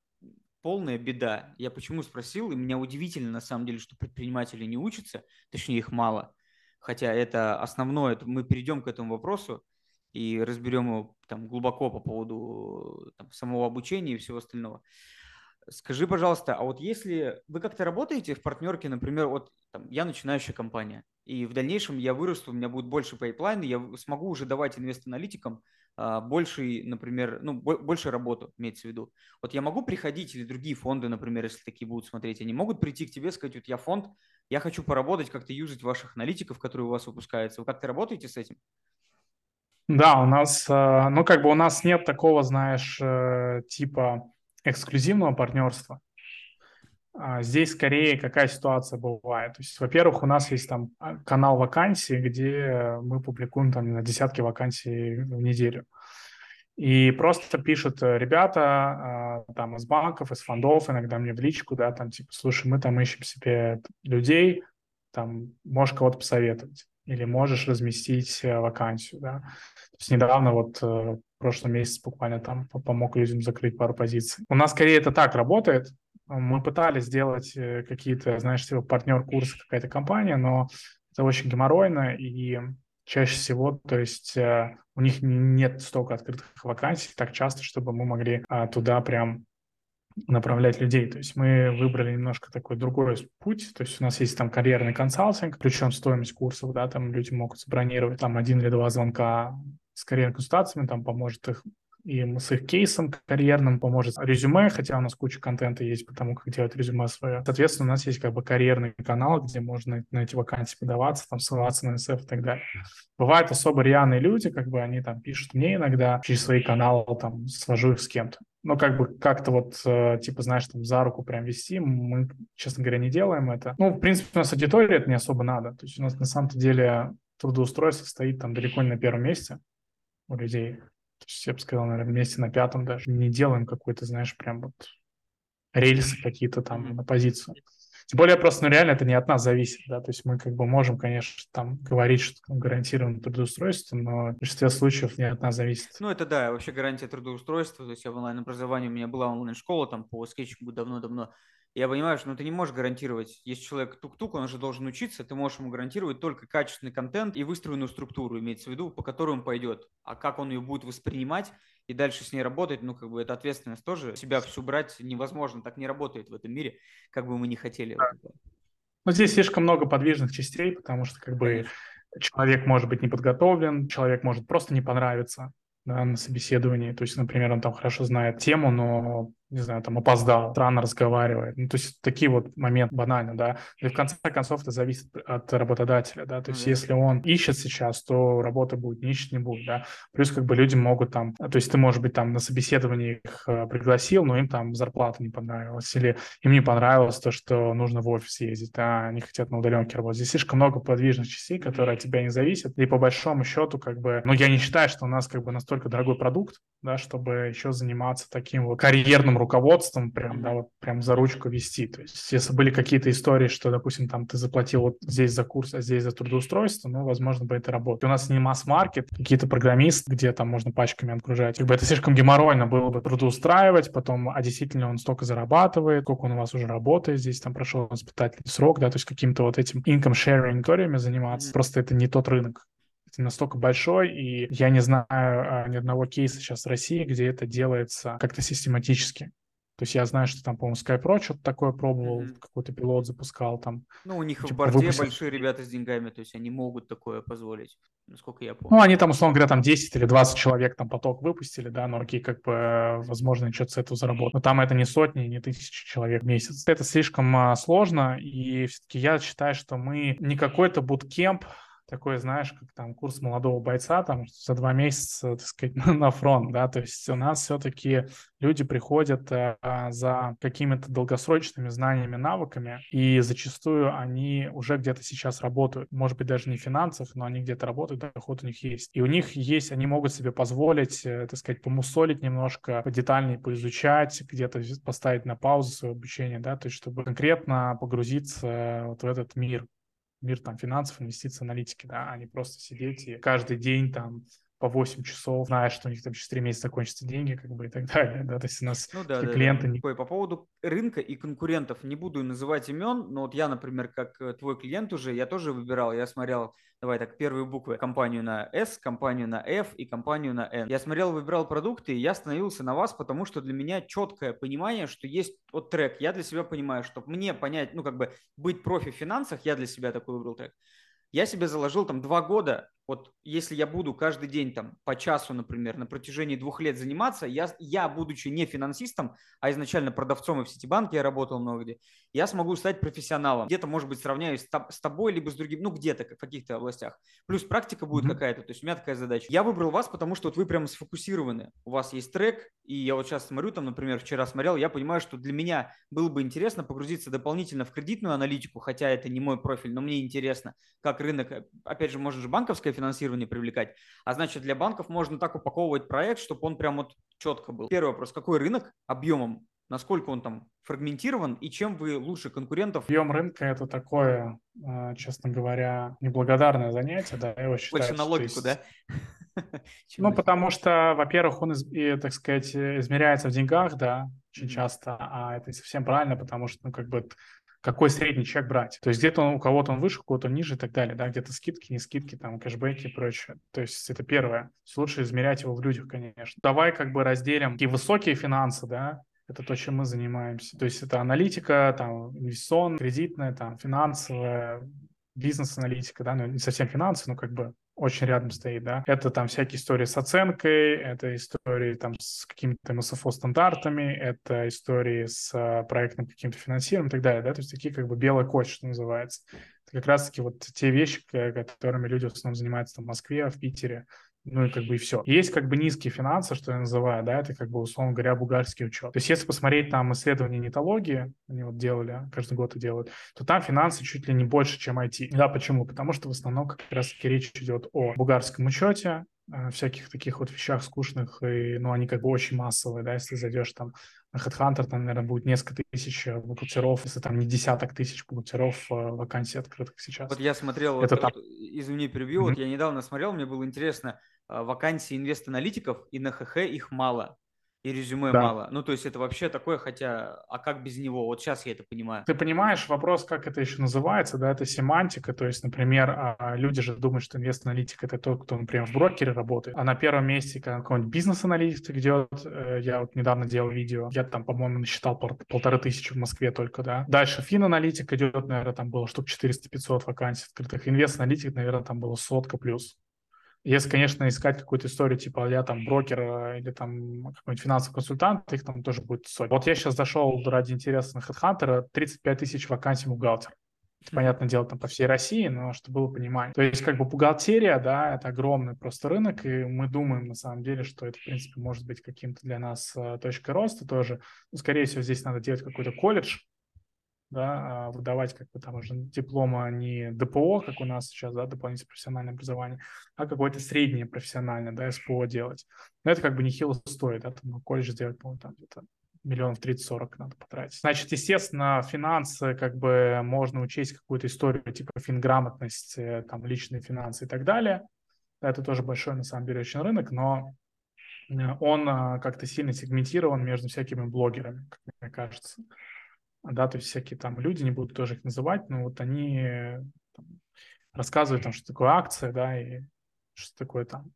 полная беда. Я почему спросил, и меня удивительно на самом деле, что предприниматели не учатся, точнее их мало, хотя это основное, это мы перейдем к этому вопросу. и разберем его там глубоко по поводу там, самого обучения и всего остального. Скажи, пожалуйста, а вот если вы как-то работаете в партнерке, например, вот там, я начинающая компания, и в дальнейшем я вырасту, у меня будет больше pipeline, я смогу уже давать инвест-аналитикам а, больше, например, ну, больше работу, имеется в виду. Вот я могу приходить, или другие фонды, например, если такие будут смотреть, они могут прийти к тебе и сказать, вот я фонд, я хочу поработать, как-то юзать ваших аналитиков, которые у вас выпускаются. Вы как-то работаете с этим? Да, у нас, э, ну, как бы у нас нет такого, знаешь, э, типа эксклюзивного партнерства. А здесь скорее какая ситуация бывает. То есть, во-первых, у нас есть там а, канал вакансий, где мы публикуем там на десятки вакансий в неделю. И просто пишут э, ребята а, там из банков, из фондов, иногда мне в личку, да, там типа, слушай, мы там ищем себе людей, там, можешь кого-то посоветовать или можешь разместить э, вакансию, да. То есть недавно вот э, в прошлом месяце буквально там помог людям закрыть пару позиций. У нас скорее это так работает. Мы пытались сделать э, какие-то, знаешь, типа партнер-курсы какая-то компания, но это очень геморройно и чаще всего, то есть у них нет столько открытых вакансий так часто, чтобы мы могли а, туда прям направлять людей. То есть мы выбрали немножко такой другой путь. То есть у нас есть там карьерный консалтинг, причем стоимость курсов, да, там люди могут забронировать там один или два звонка с карьерными консультациями, там поможет их и с их кейсом карьерным поможет резюме, хотя у нас куча контента есть по тому, как делать резюме свое. Соответственно, у нас есть как бы карьерный канал, где можно на эти вакансии подаваться, там ссылаться на SF и так далее. Бывают особо рьяные люди, как бы они там пишут мне иногда через свои каналы, там, свожу их с кем-то. Но как бы как-то вот, э, типа, знаешь, там за руку прям вести, мы, честно говоря, не делаем это. Ну, в принципе, у нас аудитория это не особо надо. То есть у нас на самом-то деле трудоустройство стоит там далеко не на первом месте у людей. То есть я бы сказал, наверное, вместе на пятом даже. Не делаем какой-то, знаешь, прям вот рельсы какие-то там на позицию. Тем более просто, ну, реально это не от нас зависит, да, то есть мы как бы можем, конечно, там говорить, что там гарантировано трудоустройство, но в большинстве случаев не от нас зависит. Ну, это да, вообще гарантия трудоустройства, то есть я в онлайн-образовании, у меня была онлайн-школа там по скетчингу давно-давно, я понимаю, что ну, ты не можешь гарантировать, если человек тук-тук, он же должен учиться, ты можешь ему гарантировать только качественный контент и выстроенную структуру, имеется в виду, по которой он пойдет. А как он ее будет воспринимать и дальше с ней работать, ну, как бы это ответственность тоже. Себя всю брать невозможно, так не работает в этом мире, как бы мы не хотели. Ну, здесь слишком много подвижных частей, потому что как бы человек может быть не подготовлен, человек может просто не понравиться да, на собеседовании. То есть, например, он там хорошо знает тему, но не знаю, там опоздал, странно разговаривает. Ну, то есть такие вот моменты банально, да. И в конце концов это зависит от работодателя, да. То есть mm-hmm. если он ищет сейчас, то работа будет, не ищет, не будет, да. Плюс как бы люди могут там, то есть ты, может быть, там на собеседовании их э, пригласил, но им там зарплата не понравилась, или им не понравилось то, что нужно в офис ездить, да, они хотят на удаленке работать. Здесь слишком много подвижных частей, которые от тебя не зависят. И по большому счету, как бы, ну, я не считаю, что у нас как бы настолько дорогой продукт, да, чтобы еще заниматься таким вот карьерным руководством, прям, да, вот прям за ручку вести. То есть, если были какие-то истории, что, допустим, там ты заплатил вот здесь за курс, а здесь за трудоустройство, ну, возможно, бы это работало. У нас не масс-маркет, какие-то программисты, где там можно пачками отгружать. Как бы это слишком геморройно было бы трудоустраивать, потом, а действительно он столько зарабатывает, сколько он у вас уже работает, здесь там прошел испытательный срок, да, то есть каким-то вот этим income sharing историями заниматься. Mm-hmm. Просто это не тот рынок настолько большой, и я не знаю а, ни одного кейса сейчас в России, где это делается как-то систематически. То есть я знаю, что там, по-моему, SkyPro что-то такое пробовал, mm-hmm. какой-то пилот запускал там. Ну, у них типа, в борде выпустить... большие ребята с деньгами, то есть они могут такое позволить, насколько я помню. Ну, они там, условно говоря, там 10 или 20 человек там поток выпустили, да, но окей, как бы, возможно, что-то с этого заработать. Но там это не сотни, не тысячи человек в месяц. Это слишком а, сложно, и все-таки я считаю, что мы не какой-то буткемп, такой, знаешь, как там курс молодого бойца, там за два месяца, так сказать, на фронт, да, то есть у нас все-таки люди приходят а, за какими-то долгосрочными знаниями, навыками, и зачастую они уже где-то сейчас работают, может быть, даже не в финансах, но они где-то работают, доход у них есть. И у них есть, они могут себе позволить, э, так сказать, помусолить немножко, подетальнее поизучать, где-то поставить на паузу свое обучение, да, то есть чтобы конкретно погрузиться вот в этот мир, мир там финансов, инвестиций, аналитики, да, а не просто сидеть и каждый день там по 8 часов, зная, что у них там через 3 месяца закончатся деньги, как бы и так далее, да, то есть у нас ну, да, да, клиенты... Да. Не... По поводу рынка и конкурентов, не буду называть имен, но вот я, например, как э, твой клиент уже, я тоже выбирал, я смотрел, давай так, первые буквы, компанию на S, компанию на F и компанию на N. Я смотрел, выбирал продукты, и я остановился на вас, потому что для меня четкое понимание, что есть вот трек, я для себя понимаю, чтобы мне понять, ну, как бы быть профи в финансах, я для себя такой выбрал трек. Я себе заложил там два года вот если я буду каждый день там по часу, например, на протяжении двух лет заниматься, я, я будучи не финансистом, а изначально продавцом и в Ситибанке я работал много где, я смогу стать профессионалом. Где-то, может быть, сравняюсь с тобой, либо с другим, ну, где-то, в каких-то областях. Плюс практика будет mm-hmm. какая-то, то есть у меня такая задача. Я выбрал вас, потому что вот вы прям сфокусированы. У вас есть трек, и я вот сейчас смотрю, там, например, вчера смотрел, я понимаю, что для меня было бы интересно погрузиться дополнительно в кредитную аналитику, хотя это не мой профиль, но мне интересно, как рынок, опять же, может же банковское финансирование привлекать. А значит, для банков можно так упаковывать проект, чтобы он прям вот четко был. Первый вопрос, какой рынок объемом насколько он там фрагментирован и чем вы лучше конкурентов? Объем рынка – это такое, а, честно говоря, неблагодарное занятие, да, я его считаю. Больше на логику, есть... да? Ну, потому что, во-первых, он, так сказать, измеряется в деньгах, да, очень часто, а это не совсем правильно, потому что, ну, как бы какой средний чек брать. То есть где-то он, у кого-то он выше, у кого-то ниже и так далее, да, где-то скидки, не скидки, там, кэшбэки и прочее. То есть это первое. Лучше измерять его в людях, конечно. Давай как бы разделим такие высокие финансы, да, это то, чем мы занимаемся. То есть это аналитика, там, инвестиционная, кредитная, там, финансовая, бизнес-аналитика, да, ну, не совсем финансы, но как бы очень рядом стоит, да. Это там всякие истории с оценкой, это истории там с какими-то МСФО стандартами, это истории с uh, проектным каким-то финансированием и так далее, да, то есть такие как бы белый кот, что называется. Это как раз-таки вот те вещи, которыми люди в основном занимаются там в Москве, в Питере, ну и как бы и все. Есть как бы низкие финансы, что я называю, да, это как бы, условно говоря, бухгалтерский учет. То есть если посмотреть там исследования нетологии, они вот делали, каждый год это делают, то там финансы чуть ли не больше, чем IT. Да, почему? Потому что в основном как раз-таки речь идет о бухгалтерском учете, всяких таких вот вещах скучных, и, ну, они как бы очень массовые, да, если зайдешь там на HeadHunter, там, наверное, будет несколько тысяч э, бухгалтеров, если там не десяток тысяч бухгалтеров э, вакансий открытых сейчас. Вот я смотрел, это вот, там... извини, превью, mm-hmm. вот я недавно смотрел, мне было интересно, вакансий инвест-аналитиков, и на ХХ их мало и резюме да. мало. Ну, то есть это вообще такое, хотя, а как без него? Вот сейчас я это понимаю. Ты понимаешь вопрос, как это еще называется, да, это семантика, то есть, например, а, люди же думают, что инвест-аналитик это тот, кто, например, в брокере работает, а на первом месте какой-нибудь бизнес-аналитик идет, э, я вот недавно делал видео, я там, по-моему, насчитал пол- полторы тысячи в Москве только, да. Дальше фин-аналитик идет, наверное, там было штук 400-500 вакансий открытых, инвест-аналитик, наверное, там было сотка плюс. Если, конечно, искать какую-то историю, типа я там брокер э, или там какой-нибудь финансовый консультант, их там тоже будет сотни. Вот я сейчас зашел ради интереса на HeadHunter, 35 тысяч вакансий бухгалтер. Это, понятное дело, там по всей России, но чтобы было понимание. То есть как бы бухгалтерия, да, это огромный просто рынок, и мы думаем на самом деле, что это, в принципе, может быть каким-то для нас э, точкой роста тоже. Ну, скорее всего, здесь надо делать какой-то колледж, да, а, выдавать как бы там уже диплома не ДПО, как у нас сейчас, да, дополнительное профессиональное образование, а какое-то среднее профессиональное, да, СПО делать. Но это как бы нехило стоит, да, там колледж сделать, по-моему, там где-то миллионов 30-40 надо потратить. Значит, естественно, финансы, как бы можно учесть какую-то историю типа финграмотность, э, там, личные финансы и так далее. Это тоже большой, на самом деле, очень рынок, но э, он а, как-то сильно сегментирован между всякими блогерами, как мне кажется да, то есть всякие там люди, не буду тоже их называть, но вот они там, рассказывают там, что такое акция, да, и что такое там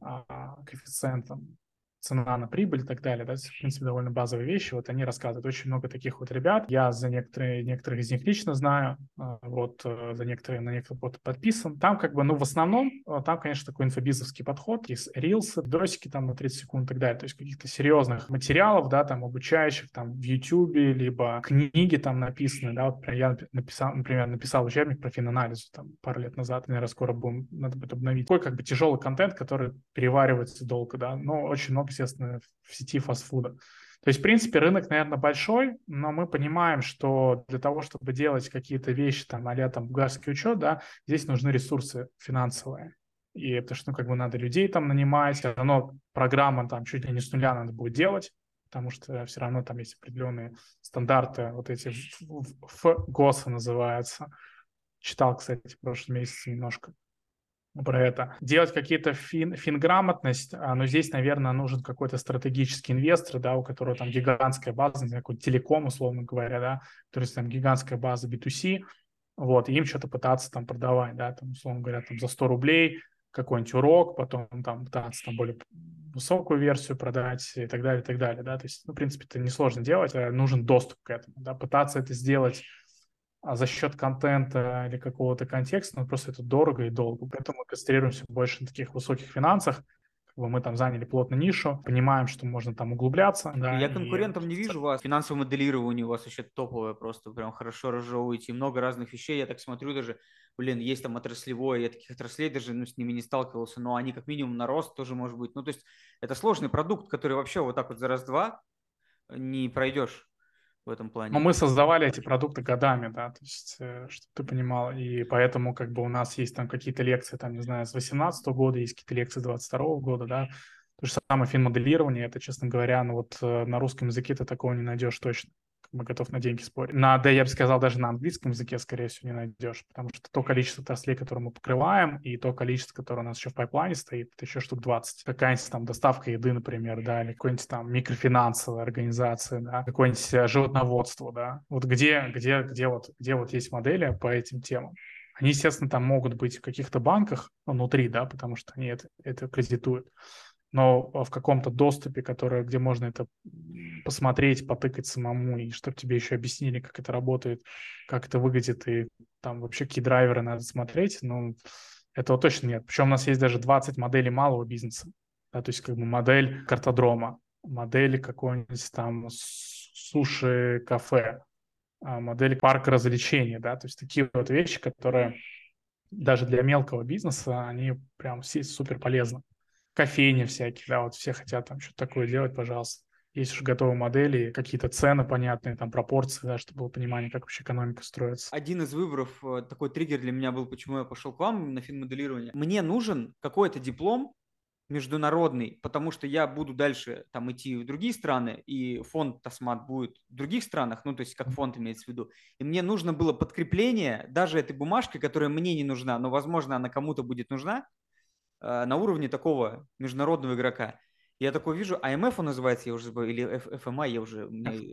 а, коэффициент там, цена на прибыль и так далее, да, в принципе, довольно базовые вещи, вот они рассказывают. Очень много таких вот ребят, я за некоторые, некоторых из них лично знаю, а, вот, э, за некоторые, на некоторые вот подписан. Там как бы, ну, в основном, э, там, конечно, такой инфобизовский подход, есть рилсы, досики там на 30 секунд и так далее, то есть каких-то серьезных материалов, да, там, обучающих, там, в YouTube, либо книги там написаны, да, вот я написал, например, написал учебник про финанализ там пару лет назад, наверное, скоро будем, надо будет обновить. Такой как бы тяжелый контент, который переваривается долго, да, но очень много естественно, в сети фастфуда. То есть, в принципе, рынок, наверное, большой, но мы понимаем, что для того, чтобы делать какие-то вещи, там, а там, бухгалтерский учет, да, здесь нужны ресурсы финансовые. И потому что, ну, как бы надо людей там нанимать, все равно программа там чуть ли не с нуля надо будет делать, потому что все равно там есть определенные стандарты, вот эти ФГОСы называются. Читал, кстати, в прошлом месяце немножко про это. Делать какие-то фин, финграмотность, а, но здесь, наверное, нужен какой-то стратегический инвестор, да, у которого там гигантская база, какой телеком, условно говоря, да, то есть там гигантская база B2C, вот, и им что-то пытаться там продавать, да, там, условно говоря, там за 100 рублей какой-нибудь урок, потом там пытаться там более высокую версию продать и так далее, и так далее, да, то есть, ну, в принципе, это несложно делать, а нужен доступ к этому, да, пытаться это сделать а за счет контента или какого-то контекста, но просто это дорого и долго. Поэтому мы концентрируемся больше на таких высоких финансах, как бы мы там заняли плотно нишу, понимаем, что можно там углубляться. Да, я конкурентом и... не вижу вас. Финансовое моделирование у вас еще топовое, просто прям хорошо разжевываете. Много разных вещей. Я так смотрю даже, блин, есть там отраслевое, я таких отраслей даже ну, с ними не сталкивался, но они как минимум на рост тоже может быть. Ну, то есть это сложный продукт, который вообще вот так вот за раз-два не пройдешь в этом плане. Но мы создавали эти продукты годами, да, то есть, э, чтобы ты понимал, и поэтому как бы у нас есть там какие-то лекции, там, не знаю, с 18 года, есть какие-то лекции с 22 года, да, то же самое финмоделирование, это, честно говоря, ну вот э, на русском языке ты такого не найдешь точно бы готов на деньги спорить. На, да, я бы сказал, даже на английском языке, скорее всего, не найдешь, потому что то количество отраслей, которое мы покрываем, и то количество, которое у нас еще в пайплайне стоит, это еще штук 20. Какая-нибудь там доставка еды, например, да, или какой-нибудь там микрофинансовая организация, да, какое-нибудь э, животноводство, да. Вот где, где, где вот, где вот есть модели по этим темам. Они, естественно, там могут быть в каких-то банках внутри, да, потому что они это, это кредитуют но в каком-то доступе, который, где можно это посмотреть, потыкать самому, и чтобы тебе еще объяснили, как это работает, как это выглядит, и там вообще какие драйверы надо смотреть, ну, этого точно нет. Причем у нас есть даже 20 моделей малого бизнеса, да, то есть как бы модель картодрома, модель какой-нибудь там суши-кафе, а, модель парка развлечений, да, то есть такие вот вещи, которые даже для мелкого бизнеса, они прям все супер полезны кофейни всякие, да, вот все хотят там что-то такое делать, пожалуйста. Есть уже готовые модели, какие-то цены понятные, там пропорции, да, чтобы было понимание, как вообще экономика строится. Один из выборов, э, такой триггер для меня был, почему я пошел к вам на финмоделирование. Мне нужен какой-то диплом международный, потому что я буду дальше там идти в другие страны, и фонд Тасмат будет в других странах, ну, то есть как фонд имеется в виду. И мне нужно было подкрепление даже этой бумажки, которая мне не нужна, но, возможно, она кому-то будет нужна, на уровне такого международного игрока. Я такой вижу, АМФ он называется, я уже забыл, или FMI, я уже... FMI,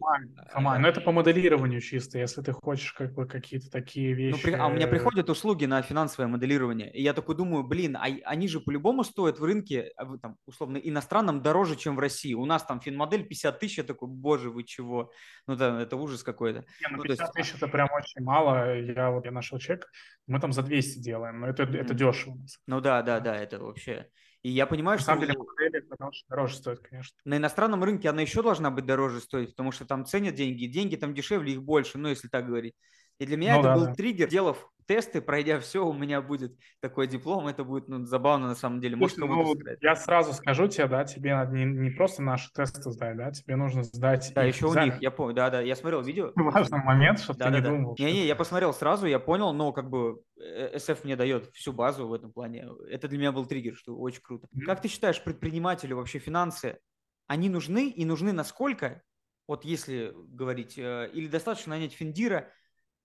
FMI. но это по моделированию чисто, если ты хочешь как бы какие-то такие вещи... Ну, при... А у меня приходят услуги на финансовое моделирование, и я такой думаю, блин, а они же по-любому стоят в рынке, а там, условно, иностранном дороже, чем в России. У нас там финмодель 50 тысяч, я такой, боже, вы чего? Ну да, это ужас какой-то. Не, ну 50 ну, тысяч есть... это прям очень мало, я вот я нашел чек, мы там за 200 делаем, но это, mm-hmm. это дешево. Ну да, да, да, это вообще... И я понимаю, На что... На самом деле, модели, потому что дороже стоит, конечно. На иностранном рынке она еще должна быть дороже стоить, потому что там ценят деньги. Деньги там дешевле, их больше, ну, если так говорить. И для меня ну, это да, был да. триггер. Делав тесты, пройдя все, у меня будет такой диплом. Это будет ну, забавно на самом деле. Может, ну, я сразу скажу тебе, да, тебе надо не, не просто наши тесты сдать, да, тебе нужно сдать. Да, еще экзамен. у них, я помню, да, да, я смотрел видео. Важный момент, чтобы да, ты да, не да. думал. Не-не, я посмотрел сразу, я понял, но как бы SF э, мне дает всю базу в этом плане. Это для меня был триггер, что очень круто. Mm-hmm. Как ты считаешь, предпринимателю вообще финансы, они нужны и нужны насколько? Вот если говорить, э, или достаточно нанять финдира,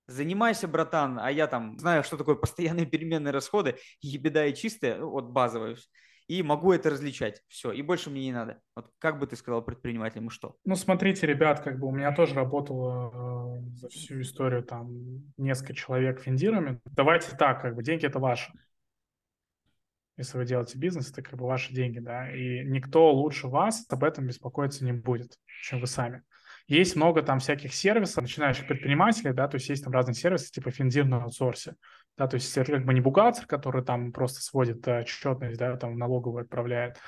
Занимайся, братан, а я там знаю, что такое постоянные переменные расходы, и беда и чистая, ну, вот базовая, и могу это различать. Все, и больше мне не надо. Вот как бы ты сказал предпринимателям что? Ну, смотрите, ребят, как бы у меня тоже работало э, за всю историю там несколько человек финдирами. Давайте так, как бы деньги это ваши. Если вы делаете бизнес, это как бы ваши деньги, да, и никто лучше вас об этом беспокоиться не будет, чем вы сами. Есть много там всяких сервисов, начинающих предпринимателей, да, то есть есть там разные сервисы, типа финдир на аутсорсе, да, то есть это как бы не бухгалтер, который там просто сводит э, отчетность, да, там налоговую отправляет,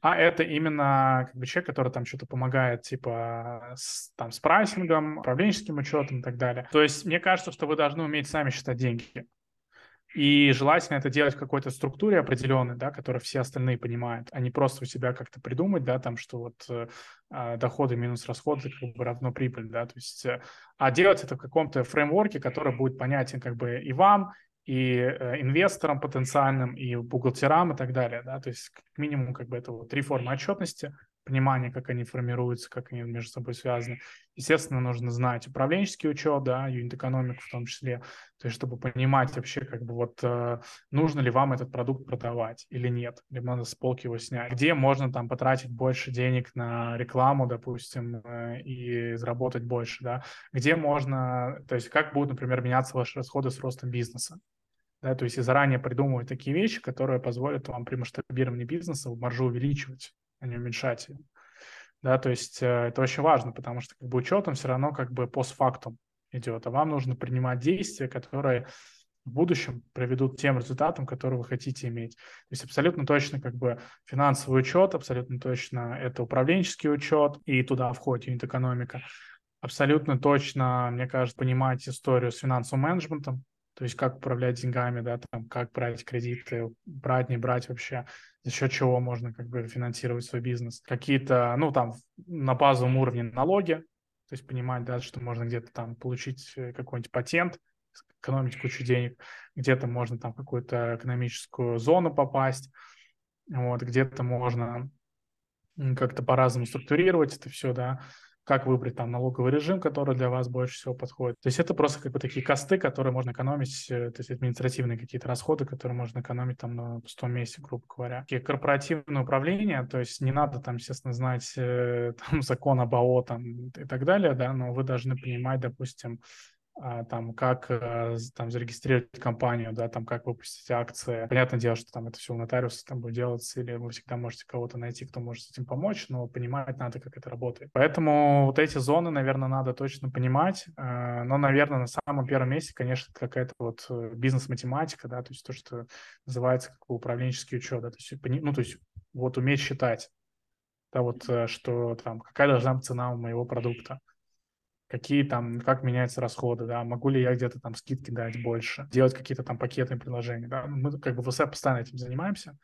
а это именно как бы человек, который там что-то помогает, типа с, там с прайсингом, управленческим учетом и так далее. То есть мне кажется, что вы должны уметь сами считать деньги. И желательно это делать в какой-то структуре определенной, да, которую все остальные понимают, а не просто у себя как-то придумать, да, там, что вот э, доходы минус расходы как бы равно прибыль, да, то есть, э, а делать это в каком-то фреймворке, который будет понятен как бы и вам, и э, инвесторам потенциальным, и бухгалтерам и так далее, да, то есть как минимум как бы это вот три формы отчетности, понимание, как они формируются, как они между собой связаны. Естественно, нужно знать управленческий учет, да, юнит-экономику в том числе, то есть чтобы понимать вообще, как бы вот э, нужно ли вам этот продукт продавать или нет, либо надо с полки его снять. Где можно там потратить больше денег на рекламу, допустим, э, и заработать больше, да, где можно, то есть как будут, например, меняться ваши расходы с ростом бизнеса. Да, то есть и заранее придумывать такие вещи, которые позволят вам при масштабировании бизнеса маржу увеличивать а не уменьшать ее. Да, то есть э, это очень важно, потому что как бы учетом все равно как бы постфактум идет, а вам нужно принимать действия, которые в будущем приведут к тем результатам, которые вы хотите иметь. То есть абсолютно точно как бы финансовый учет, абсолютно точно это управленческий учет, и туда входит юнит-экономика. Абсолютно точно, мне кажется, понимать историю с финансовым менеджментом, то есть как управлять деньгами, да, там, как брать кредиты, брать, не брать вообще, за счет чего можно как бы финансировать свой бизнес. Какие-то, ну, там, на базовом уровне налоги, то есть понимать, да, что можно где-то там получить э, какой-нибудь патент, экономить кучу денег, где-то можно там в какую-то экономическую зону попасть, вот, где-то можно как-то по-разному структурировать это все, да, как выбрать там налоговый режим, который для вас больше всего подходит. То есть это просто как бы такие косты, которые можно экономить, э, то есть административные какие-то расходы, которые можно экономить там на пустом месте, грубо говоря. И корпоративное управление, то есть не надо там, естественно, знать э, там закон об АО там и так далее, да, но вы должны понимать, допустим, там, как э, там зарегистрировать компанию, да, там, как выпустить акции. Понятное дело, что там это все у нотариуса там будет делаться, или вы всегда можете кого-то найти, кто может с этим помочь, но понимать надо, как это работает. Поэтому вот эти зоны, наверное, надо точно понимать, э, но, наверное, на самом первом месте, конечно, какая-то вот э, бизнес-математика, да, то есть то, что называется как управленческий учет, да, то есть, ну, то есть вот уметь считать, да, вот что там, какая должна быть цена у моего продукта, какие там, как меняются расходы, да, могу ли я где-то там скидки дать больше, делать какие-то там пакетные предложения, да, мы как бы в ВСЭ постоянно этим занимаемся,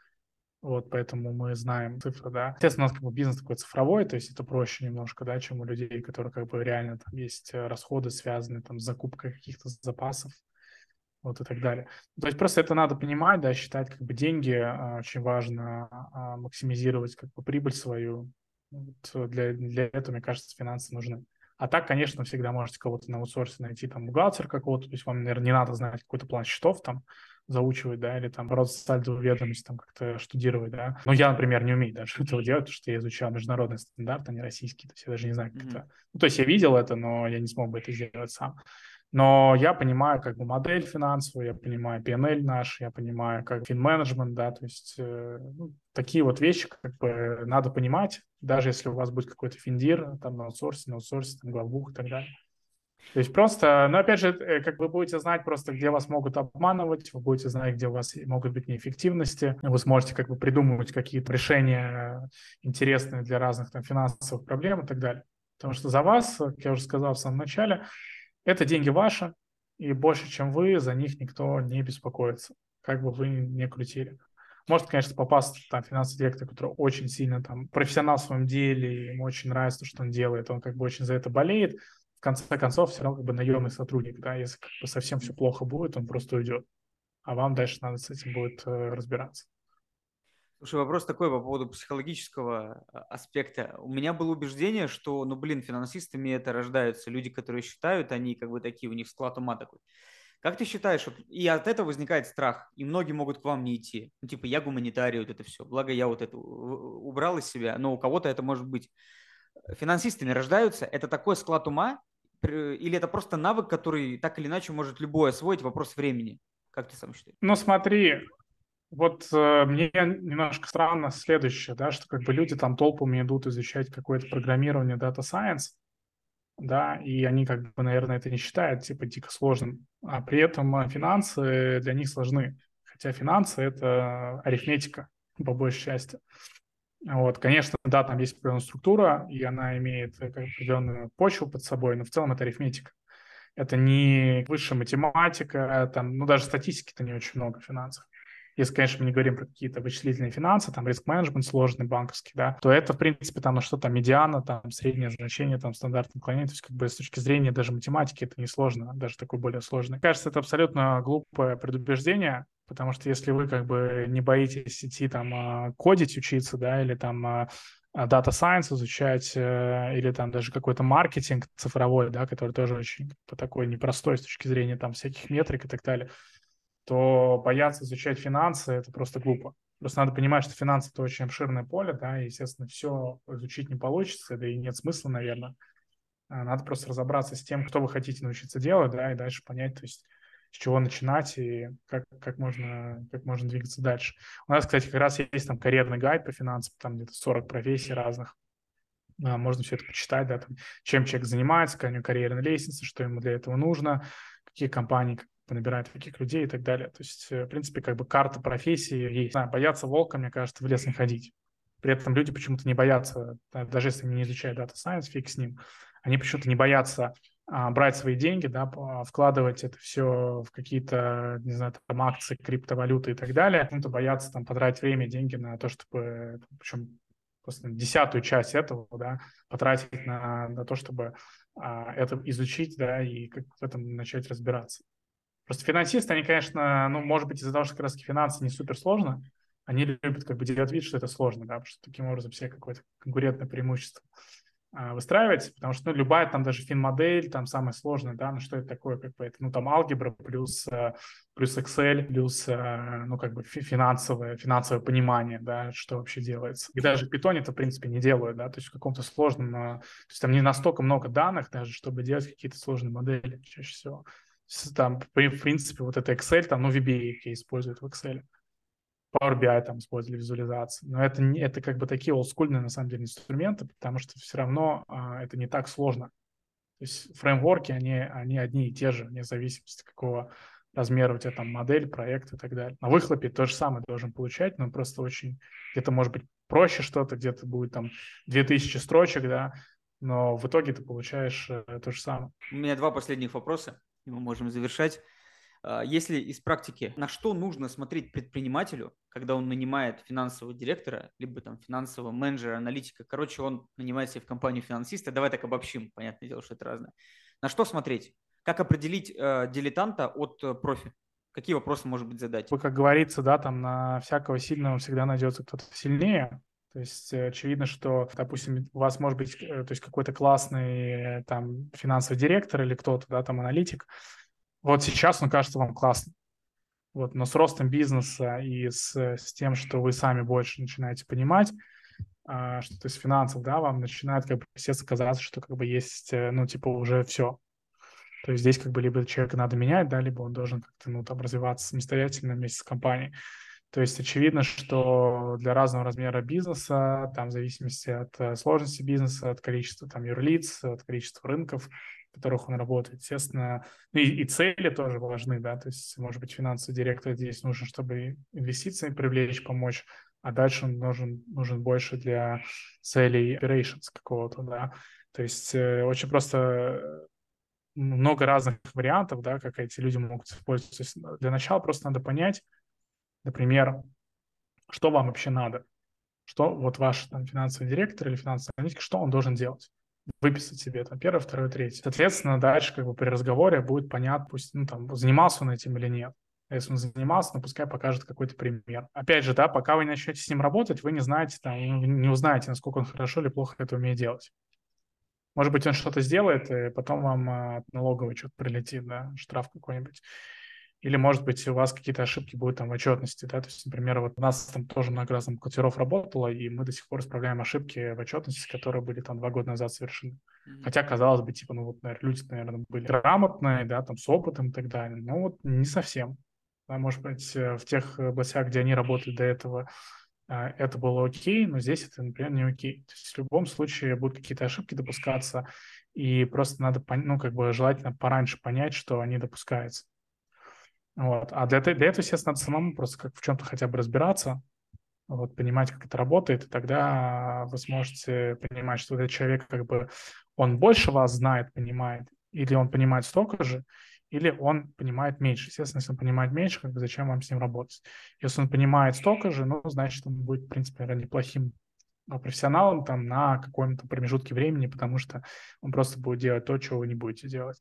вот, поэтому мы знаем цифры, да. Естественно, у нас как бы бизнес такой цифровой, то есть это проще немножко, да, чем у людей, которые как бы реально там есть э, расходы, связанные там с закупкой каких-то запасов, вот и так далее. То есть просто это надо понимать, да, считать как бы деньги, а, очень важно а, максимизировать как бы прибыль свою. Вот для, для этого, мне кажется, финансы нужны. А так, конечно, всегда можете кого-то на аутсорсе найти, там, бухгалтер какого-то, то есть вам, наверное, не надо знать какой-то план счетов там, заучивать, да, или там просто сальдовую ведомость там как-то штудировать, да. Но я, например, не умею даже этого делать, потому что я изучал международный стандарт, а не российский, то есть я даже не знаю, как mm-hmm. это... Ну, то есть я видел это, но я не смог бы это сделать сам. Но я понимаю как бы модель финансовую, я понимаю PNL наш, я понимаю как финменеджмент, да, то есть э, ну, такие вот вещи как бы надо понимать, даже если у вас будет какой-то финдир, там на аутсорсе, на аутсорсе, там главбух и так далее. То есть просто, но опять же, э, как вы будете знать просто, где вас могут обманывать, вы будете знать, где у вас могут быть неэффективности, вы сможете как бы придумывать какие-то решения интересные для разных там финансовых проблем и так далее. Потому что за вас, как я уже сказал в самом начале, это деньги ваши, и больше, чем вы, за них никто не беспокоится, как бы вы ни крутили. Может, конечно, попасть там финансовый директор, который очень сильно там профессионал в своем деле, ему очень нравится то, что он делает, он как бы очень за это болеет. В конце концов, все равно как бы наемный сотрудник, да, если как бы совсем все плохо будет, он просто уйдет. А вам дальше надо с этим будет э, разбираться. Слушай, вопрос такой по поводу психологического а, аспекта. У меня было убеждение, что, ну, блин, финансистами это рождаются люди, которые считают, они как бы такие, у них склад ума такой. Как ты считаешь, вот, и от этого возникает страх, и многие могут к вам не идти. Ну, типа, я гуманитарий, вот это все. Благо, я вот это убрал из себя, но у кого-то это может быть. Финансистами рождаются, это такой склад ума, или это просто навык, который так или иначе может любой освоить, вопрос времени? Как ты сам считаешь? Ну, смотри, вот э, мне немножко странно следующее, да, что как бы люди там толпами идут изучать какое-то программирование, Data Science, да, и они как бы, наверное, это не считают типа дико сложным, а при этом э, финансы для них сложны, хотя финансы — это арифметика по большей части. Вот, конечно, да, там есть определенная структура, и она имеет определенную почву под собой, но в целом это арифметика. Это не высшая математика, там, ну, даже статистики-то не очень много финансов если, конечно, мы не говорим про какие-то вычислительные финансы, там риск-менеджмент сложный банковский, да, то это, в принципе, там, ну что там, медиана, там, среднее значение, там, стандартное наклонение, то есть, как бы, с точки зрения даже математики это не сложно, даже такой более сложный. Кажется, это абсолютно глупое предубеждение, потому что если вы, как бы, не боитесь идти, там, а, кодить, учиться, да, или, там, а, Data Science изучать э, или там даже какой-то маркетинг цифровой, да, который тоже очень такой непростой с точки зрения там всяких метрик и так далее, то бояться изучать финансы – это просто глупо. Просто надо понимать, что финансы – это очень обширное поле, да, и, естественно, все изучить не получится, да и нет смысла, наверное. А надо просто разобраться с тем, что вы хотите научиться делать, да, и дальше понять, то есть с чего начинать и как, как, можно, как можно двигаться дальше. У нас, кстати, как раз есть там карьерный гайд по финансам, там где-то 40 профессий разных. А, можно все это почитать, да, там, чем человек занимается, какая у него карьерная лестница, что ему для этого нужно, какие компании набирают таких людей и так далее. То есть, э, в принципе, как бы карта профессии есть. Знаю, бояться волка, мне кажется, в лес не ходить. При этом люди почему-то не боятся, даже если они не изучают Data Science, фиг с ним, они почему-то не боятся а, брать свои деньги, да, вкладывать это все в какие-то, не знаю, там акции, криптовалюты и так далее. Кому-то боятся там потратить время, деньги на то, чтобы, причем просто десятую часть этого, да, потратить на, на то, чтобы а, это изучить, да, и как в этом начать разбираться. Просто финансисты, они, конечно, ну, может быть, из-за того, что как раз финансы не супер сложно, они любят как бы делать вид, что это сложно, да, потому что таким образом все какое-то конкурентное преимущество. А, выстраивать, потому что ну, любая там даже фин-модель, там самая сложная, да, ну что это такое, как бы это, ну там алгебра плюс, э, плюс Excel, плюс, э, ну как бы финансовое, финансовое понимание, да, что вообще делается. И даже в Python это, в принципе, не делают, да, то есть в каком-то сложном, э, то есть там не настолько много данных даже, чтобы делать какие-то сложные модели чаще всего. Там, в принципе, вот это Excel, там, ну, VBA используют в Excel. Power BI там использовали визуализации. Но это, не, это как бы такие олдскульные, на самом деле, инструменты, потому что все равно а, это не так сложно. То есть фреймворки, они, они одни и те же, вне зависимости, какого размера у тебя там модель, проект и так далее. На выхлопе то же самое должен получать, но просто очень где-то может быть проще что-то, где-то будет там 2000 строчек, да, но в итоге ты получаешь э, то же самое. У меня два последних вопроса, и мы можем завершать. А, если из практики, на что нужно смотреть предпринимателю, когда он нанимает финансового директора, либо там финансового менеджера, аналитика, короче, он нанимает себе в компанию финансиста, давай так обобщим, понятное дело, что это разное. На что смотреть? Как определить э, дилетанта от э, профи? Какие вопросы, может быть, задать? Как говорится, да, там на всякого сильного всегда найдется кто-то сильнее. То есть э, очевидно, что, допустим, у вас может быть э, то есть какой-то классный э, там финансовый директор или кто-то, да, там аналитик, вот сейчас он кажется вам классным. Вот, но с ростом бизнеса и с, с тем, что вы сами больше начинаете понимать, а, что то есть финансов, да, вам начинает как бы естественно казаться, что как бы есть, ну, типа уже все. То есть здесь как бы либо человека надо менять, да, либо он должен как-то, ну, там развиваться самостоятельно вместе с компанией. То есть очевидно, что для разного размера бизнеса, там в зависимости от э, сложности бизнеса, от количества там юрлиц, от количества рынков, в которых он работает. Естественно, ну и, и цели тоже важны, да, то есть, может быть, финансовый директор здесь нужен, чтобы инвестиции привлечь, помочь, а дальше он нужен, нужен больше для целей operations какого-то, да. То есть э, очень просто э, много разных вариантов, да, как эти люди могут использовать. Для начала просто надо понять, например, что вам вообще надо, что вот ваш там, финансовый директор или финансовый аналитик, что он должен делать выписать себе там первое, второе, третье. Соответственно, дальше как бы при разговоре будет понятно, пусть, ну, там, занимался он этим или нет. А если он занимался, ну, пускай покажет какой-то пример. Опять же, да, пока вы не начнете с ним работать, вы не знаете, там, не узнаете, насколько он хорошо или плохо это умеет делать. Может быть, он что-то сделает, и потом вам от налоговой что-то прилетит, да, штраф какой-нибудь. Или, может быть, у вас какие-то ошибки будут там в отчетности, да, то есть, например, вот у нас там тоже много раз там бухгалтеров работало, и мы до сих пор исправляем ошибки в отчетности, которые были там два года назад совершены. Mm-hmm. Хотя, казалось бы, типа, ну вот, наверное, люди, наверное, были грамотные, да, там, с опытом и так далее, но вот не совсем. Да, может быть, э, в тех областях, где они работали до этого, а, это было окей, но здесь это, например, не окей. То есть в любом случае будут какие-то ошибки допускаться, и просто надо, ну, как бы желательно пораньше понять, что они допускаются. Вот. А для, для этого, естественно, надо самому просто как в чем-то хотя бы разбираться, вот, понимать, как это работает, и тогда вы сможете понимать, что этот человек как бы, он больше вас знает, понимает, или он понимает столько же, или он понимает меньше. Естественно, если он понимает меньше, как бы зачем вам с ним работать? Если он понимает столько же, ну, значит, он будет, в принципе, наверное, неплохим профессионалом там на каком-то промежутке времени, потому что он просто будет делать то, чего вы не будете делать.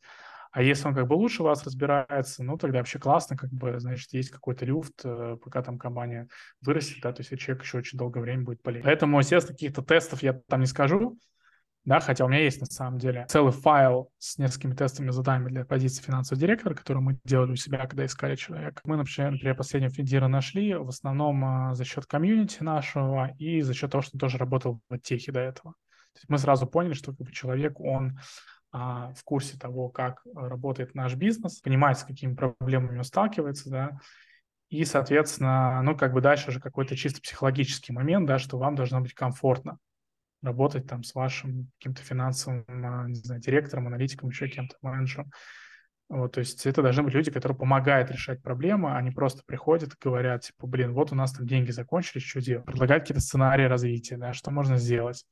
А если он как бы лучше вас разбирается, ну, тогда вообще классно, как бы, значит, есть какой-то люфт, э, пока там компания вырастет, да, то есть человек еще очень долгое время будет полезен. Поэтому, естественно, каких-то тестов я там не скажу, да, хотя у меня есть на самом деле целый файл с несколькими тестами заданиями для позиции финансового директора, который мы делали у себя, когда искали человека. Мы, например, например последнего финдира нашли в основном а, за счет комьюнити нашего и за счет того, что он тоже работал в техе до этого. То есть мы сразу поняли, что как бы, человек, он а, в курсе того, как работает наш бизнес, понимает, с какими проблемами он сталкивается, да, и, соответственно, ну, как бы дальше уже какой-то чисто психологический момент, да, что вам должно быть комфортно работать там с вашим каким-то финансовым, а, не знаю, директором, аналитиком, еще кем-то, менеджером. Вот, то есть это должны быть люди, которые помогают решать проблемы, они просто приходят и говорят, типа, блин, вот у нас там деньги закончились, что делать? Предлагают какие-то сценарии развития, да, что можно сделать.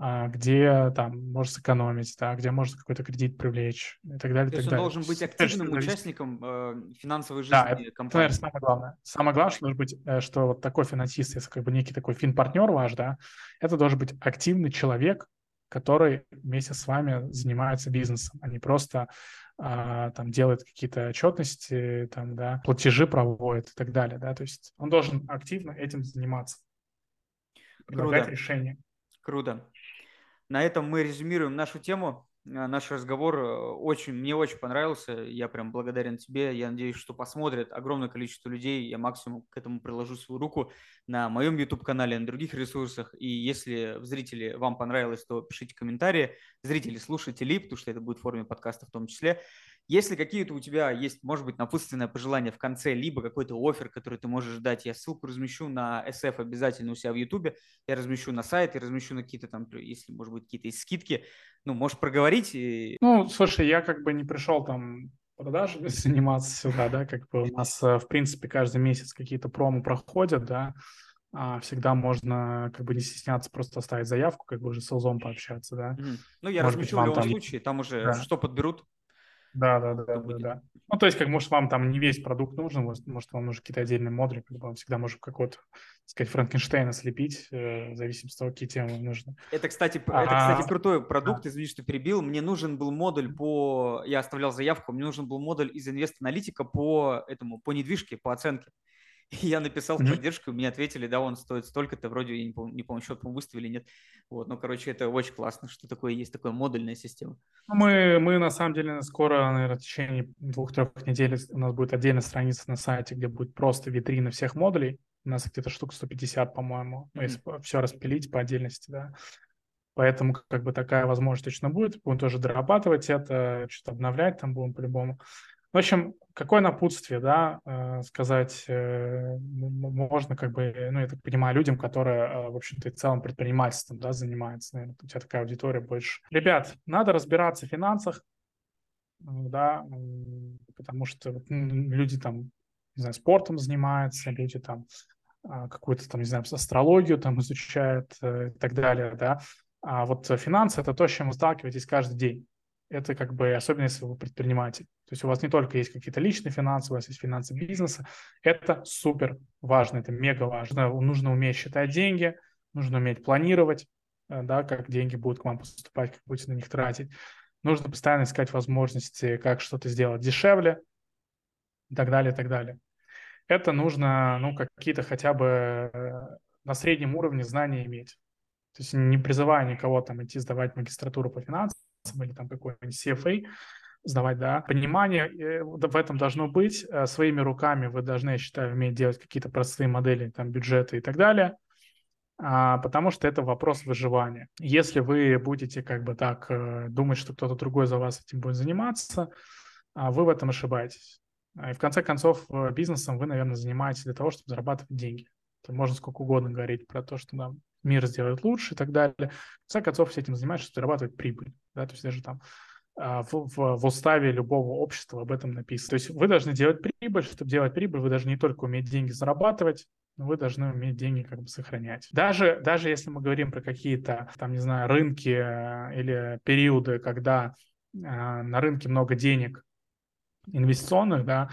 А, где там можно сэкономить, да, где можно какой-то кредит привлечь и так далее. То есть он должен быть активным участником э, финансовой жизни да, компании. Это, самое главное. Самое главное, что должен быть, э, что вот такой финансист, если как бы некий такой финпартнер ваш, да, это должен быть активный человек, который вместе с вами занимается бизнесом, а не просто а, там делает какие-то отчетности, там, да, платежи проводит и так далее, да, то есть он должен активно этим заниматься, предлагать Круто. решения. Круто. На этом мы резюмируем нашу тему. Э, наш разговор э, очень, мне очень понравился. Я прям благодарен тебе. Я надеюсь, что посмотрят огромное количество людей. Я максимум к этому приложу свою руку на моем YouTube-канале, на других ресурсах. И если зрители вам понравилось, то пишите комментарии. Зрители, слушатели, потому что это будет в форме подкаста в том числе. Если какие-то у тебя есть, может быть, напутственное пожелание в конце, либо какой-то офер, который ты можешь дать, я ссылку размещу на SF обязательно у себя в YouTube, я размещу на сайт, я размещу на какие-то там, если, может быть, какие-то скидки. Ну, можешь проговорить. И... Ну, слушай, я как бы не пришел там продажами заниматься сюда, да, как бы у нас, э, в принципе, каждый месяц какие-то промо проходят, да, а всегда можно как бы не стесняться просто оставить заявку, как бы уже с Элзом пообщаться, да. Mm-hmm. Ну, я Может размещу быть, в любом там... случае, там уже да. что подберут, да, да, да, да, да. Ну, то есть, как может, вам там не весь продукт нужен, может, вам нужны какие-то отдельные модули, как бы вам всегда можем какого-то, так сказать, Франкенштейна слепить, э, в зависимости от того, какие темы вам нужны. Это, кстати, а, это, кстати, крутой продукт, извини, что перебил. Мне нужен был модуль по... Я оставлял заявку, мне нужен был модуль из инвест-аналитика по этому, по недвижке, по оценке. Я написал в поддержку, мне ответили, да, он стоит столько-то, вроде, я не помню, не помню счет, по выставили, нет. Вот, ну, короче, это очень классно, что такое есть такая модульная система. Ну, мы, мы на самом деле скоро, наверное, в течение двух-трех недель у нас будет отдельная страница на сайте, где будет просто витрина всех модулей. У нас где-то штук 150, по-моему, mm-hmm. если все распилить по отдельности, да. Поэтому как бы такая возможность точно будет. Будем тоже дорабатывать это, что-то обновлять там будем по-любому. В общем, какое напутствие, да, э, сказать э, можно, как бы, ну, я так понимаю, людям, которые, э, в общем-то, в целом предпринимательством, да, занимаются, наверное, у тебя такая аудитория больше. Ребят, надо разбираться в финансах, да, потому что люди там, не знаю, спортом занимаются, люди там а, какую-то там, не знаю, астрологию там изучают и так далее, да. А вот финансы – это то, с чем вы сталкиваетесь каждый день это как бы, особенно если вы предприниматель. То есть у вас не только есть какие-то личные финансы, у вас есть финансы бизнеса. Это супер важно, это мега важно. Нужно уметь считать деньги, нужно уметь планировать, э, да, как деньги будут к вам поступать, как будете на них тратить. Нужно постоянно искать возможности, как что-то сделать дешевле и так далее, и так далее. Это нужно, ну, какие-то хотя бы э, на среднем уровне знания иметь. То есть не призывая никого там идти сдавать магистратуру по финансам, или там какой-нибудь CFA сдавать, да. Понимание э, в этом должно быть. Э, своими руками вы должны, я считаю, уметь делать какие-то простые модели, там, бюджеты и так далее, а, потому что это вопрос выживания. Если вы будете как бы так э, думать, что кто-то другой за вас этим будет заниматься, а, вы в этом ошибаетесь. И в конце концов, бизнесом вы, наверное, занимаетесь для того, чтобы зарабатывать деньги. Это можно сколько угодно говорить про то, что нам мир сделает лучше и так далее. В конце концов, все этим занимаются, чтобы зарабатывать прибыль. Да? То есть даже там а, в, в, в уставе любого общества об этом написано. То есть вы должны делать прибыль. Чтобы делать прибыль, вы должны не только уметь деньги зарабатывать, но вы должны уметь деньги как бы сохранять. Даже, даже если мы говорим про какие-то, там, не знаю, рынки э, или периоды, когда э, на рынке много денег инвестиционных, да,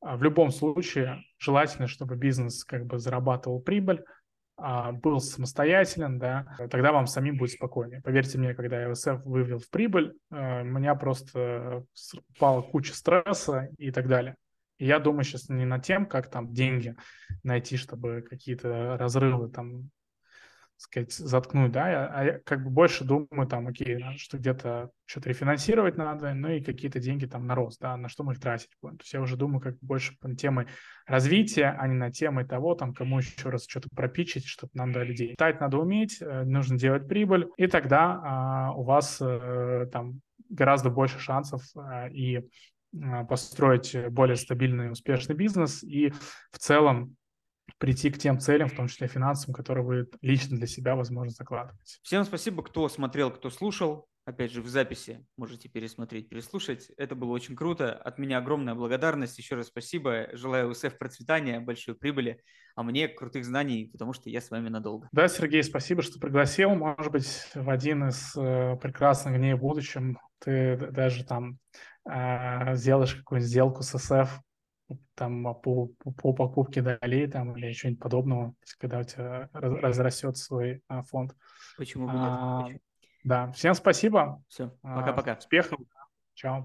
а в любом случае желательно, чтобы бизнес как бы зарабатывал прибыль, а, был самостоятелен, да, тогда вам самим будет спокойнее. Поверьте мне, когда я ВСФ вывел в прибыль, э, у меня просто упала куча стресса и так далее. И я думаю сейчас не над тем, как там деньги найти, чтобы какие-то разрывы там сказать, заткнуть, да, а я как бы больше думаю там, окей, что где-то что-то рефинансировать надо, ну и какие-то деньги там на рост, да, на что мы их тратить будем. То есть я уже думаю как больше на темы развития, а не на темы того, там, кому еще раз что-то пропичить, чтобы нам дали деньги. Тать надо уметь, э, нужно делать прибыль, и тогда а, у вас а, там гораздо больше шансов а, и построить более стабильный, успешный бизнес и в целом прийти к тем целям, в том числе финансовым, которые вы лично для себя, возможно, закладываете. Всем спасибо, кто смотрел, кто слушал. Опять же, в записи можете пересмотреть, переслушать. Это было очень круто. От меня огромная благодарность. Еще раз спасибо. Желаю УСФ процветания, большой прибыли, а мне крутых знаний, потому что я с вами надолго. Да, Сергей, спасибо, что пригласил. Может быть, в один из э, прекрасных дней в будущем ты даже там э, сделаешь какую-нибудь сделку с СФ, там а, по, по, по покупке долей там или что-нибудь подобного, когда у тебя разрастет свой а, фонд. Почему бы нет? А, да, всем спасибо. Все, пока-пока. А, успехов. Чао.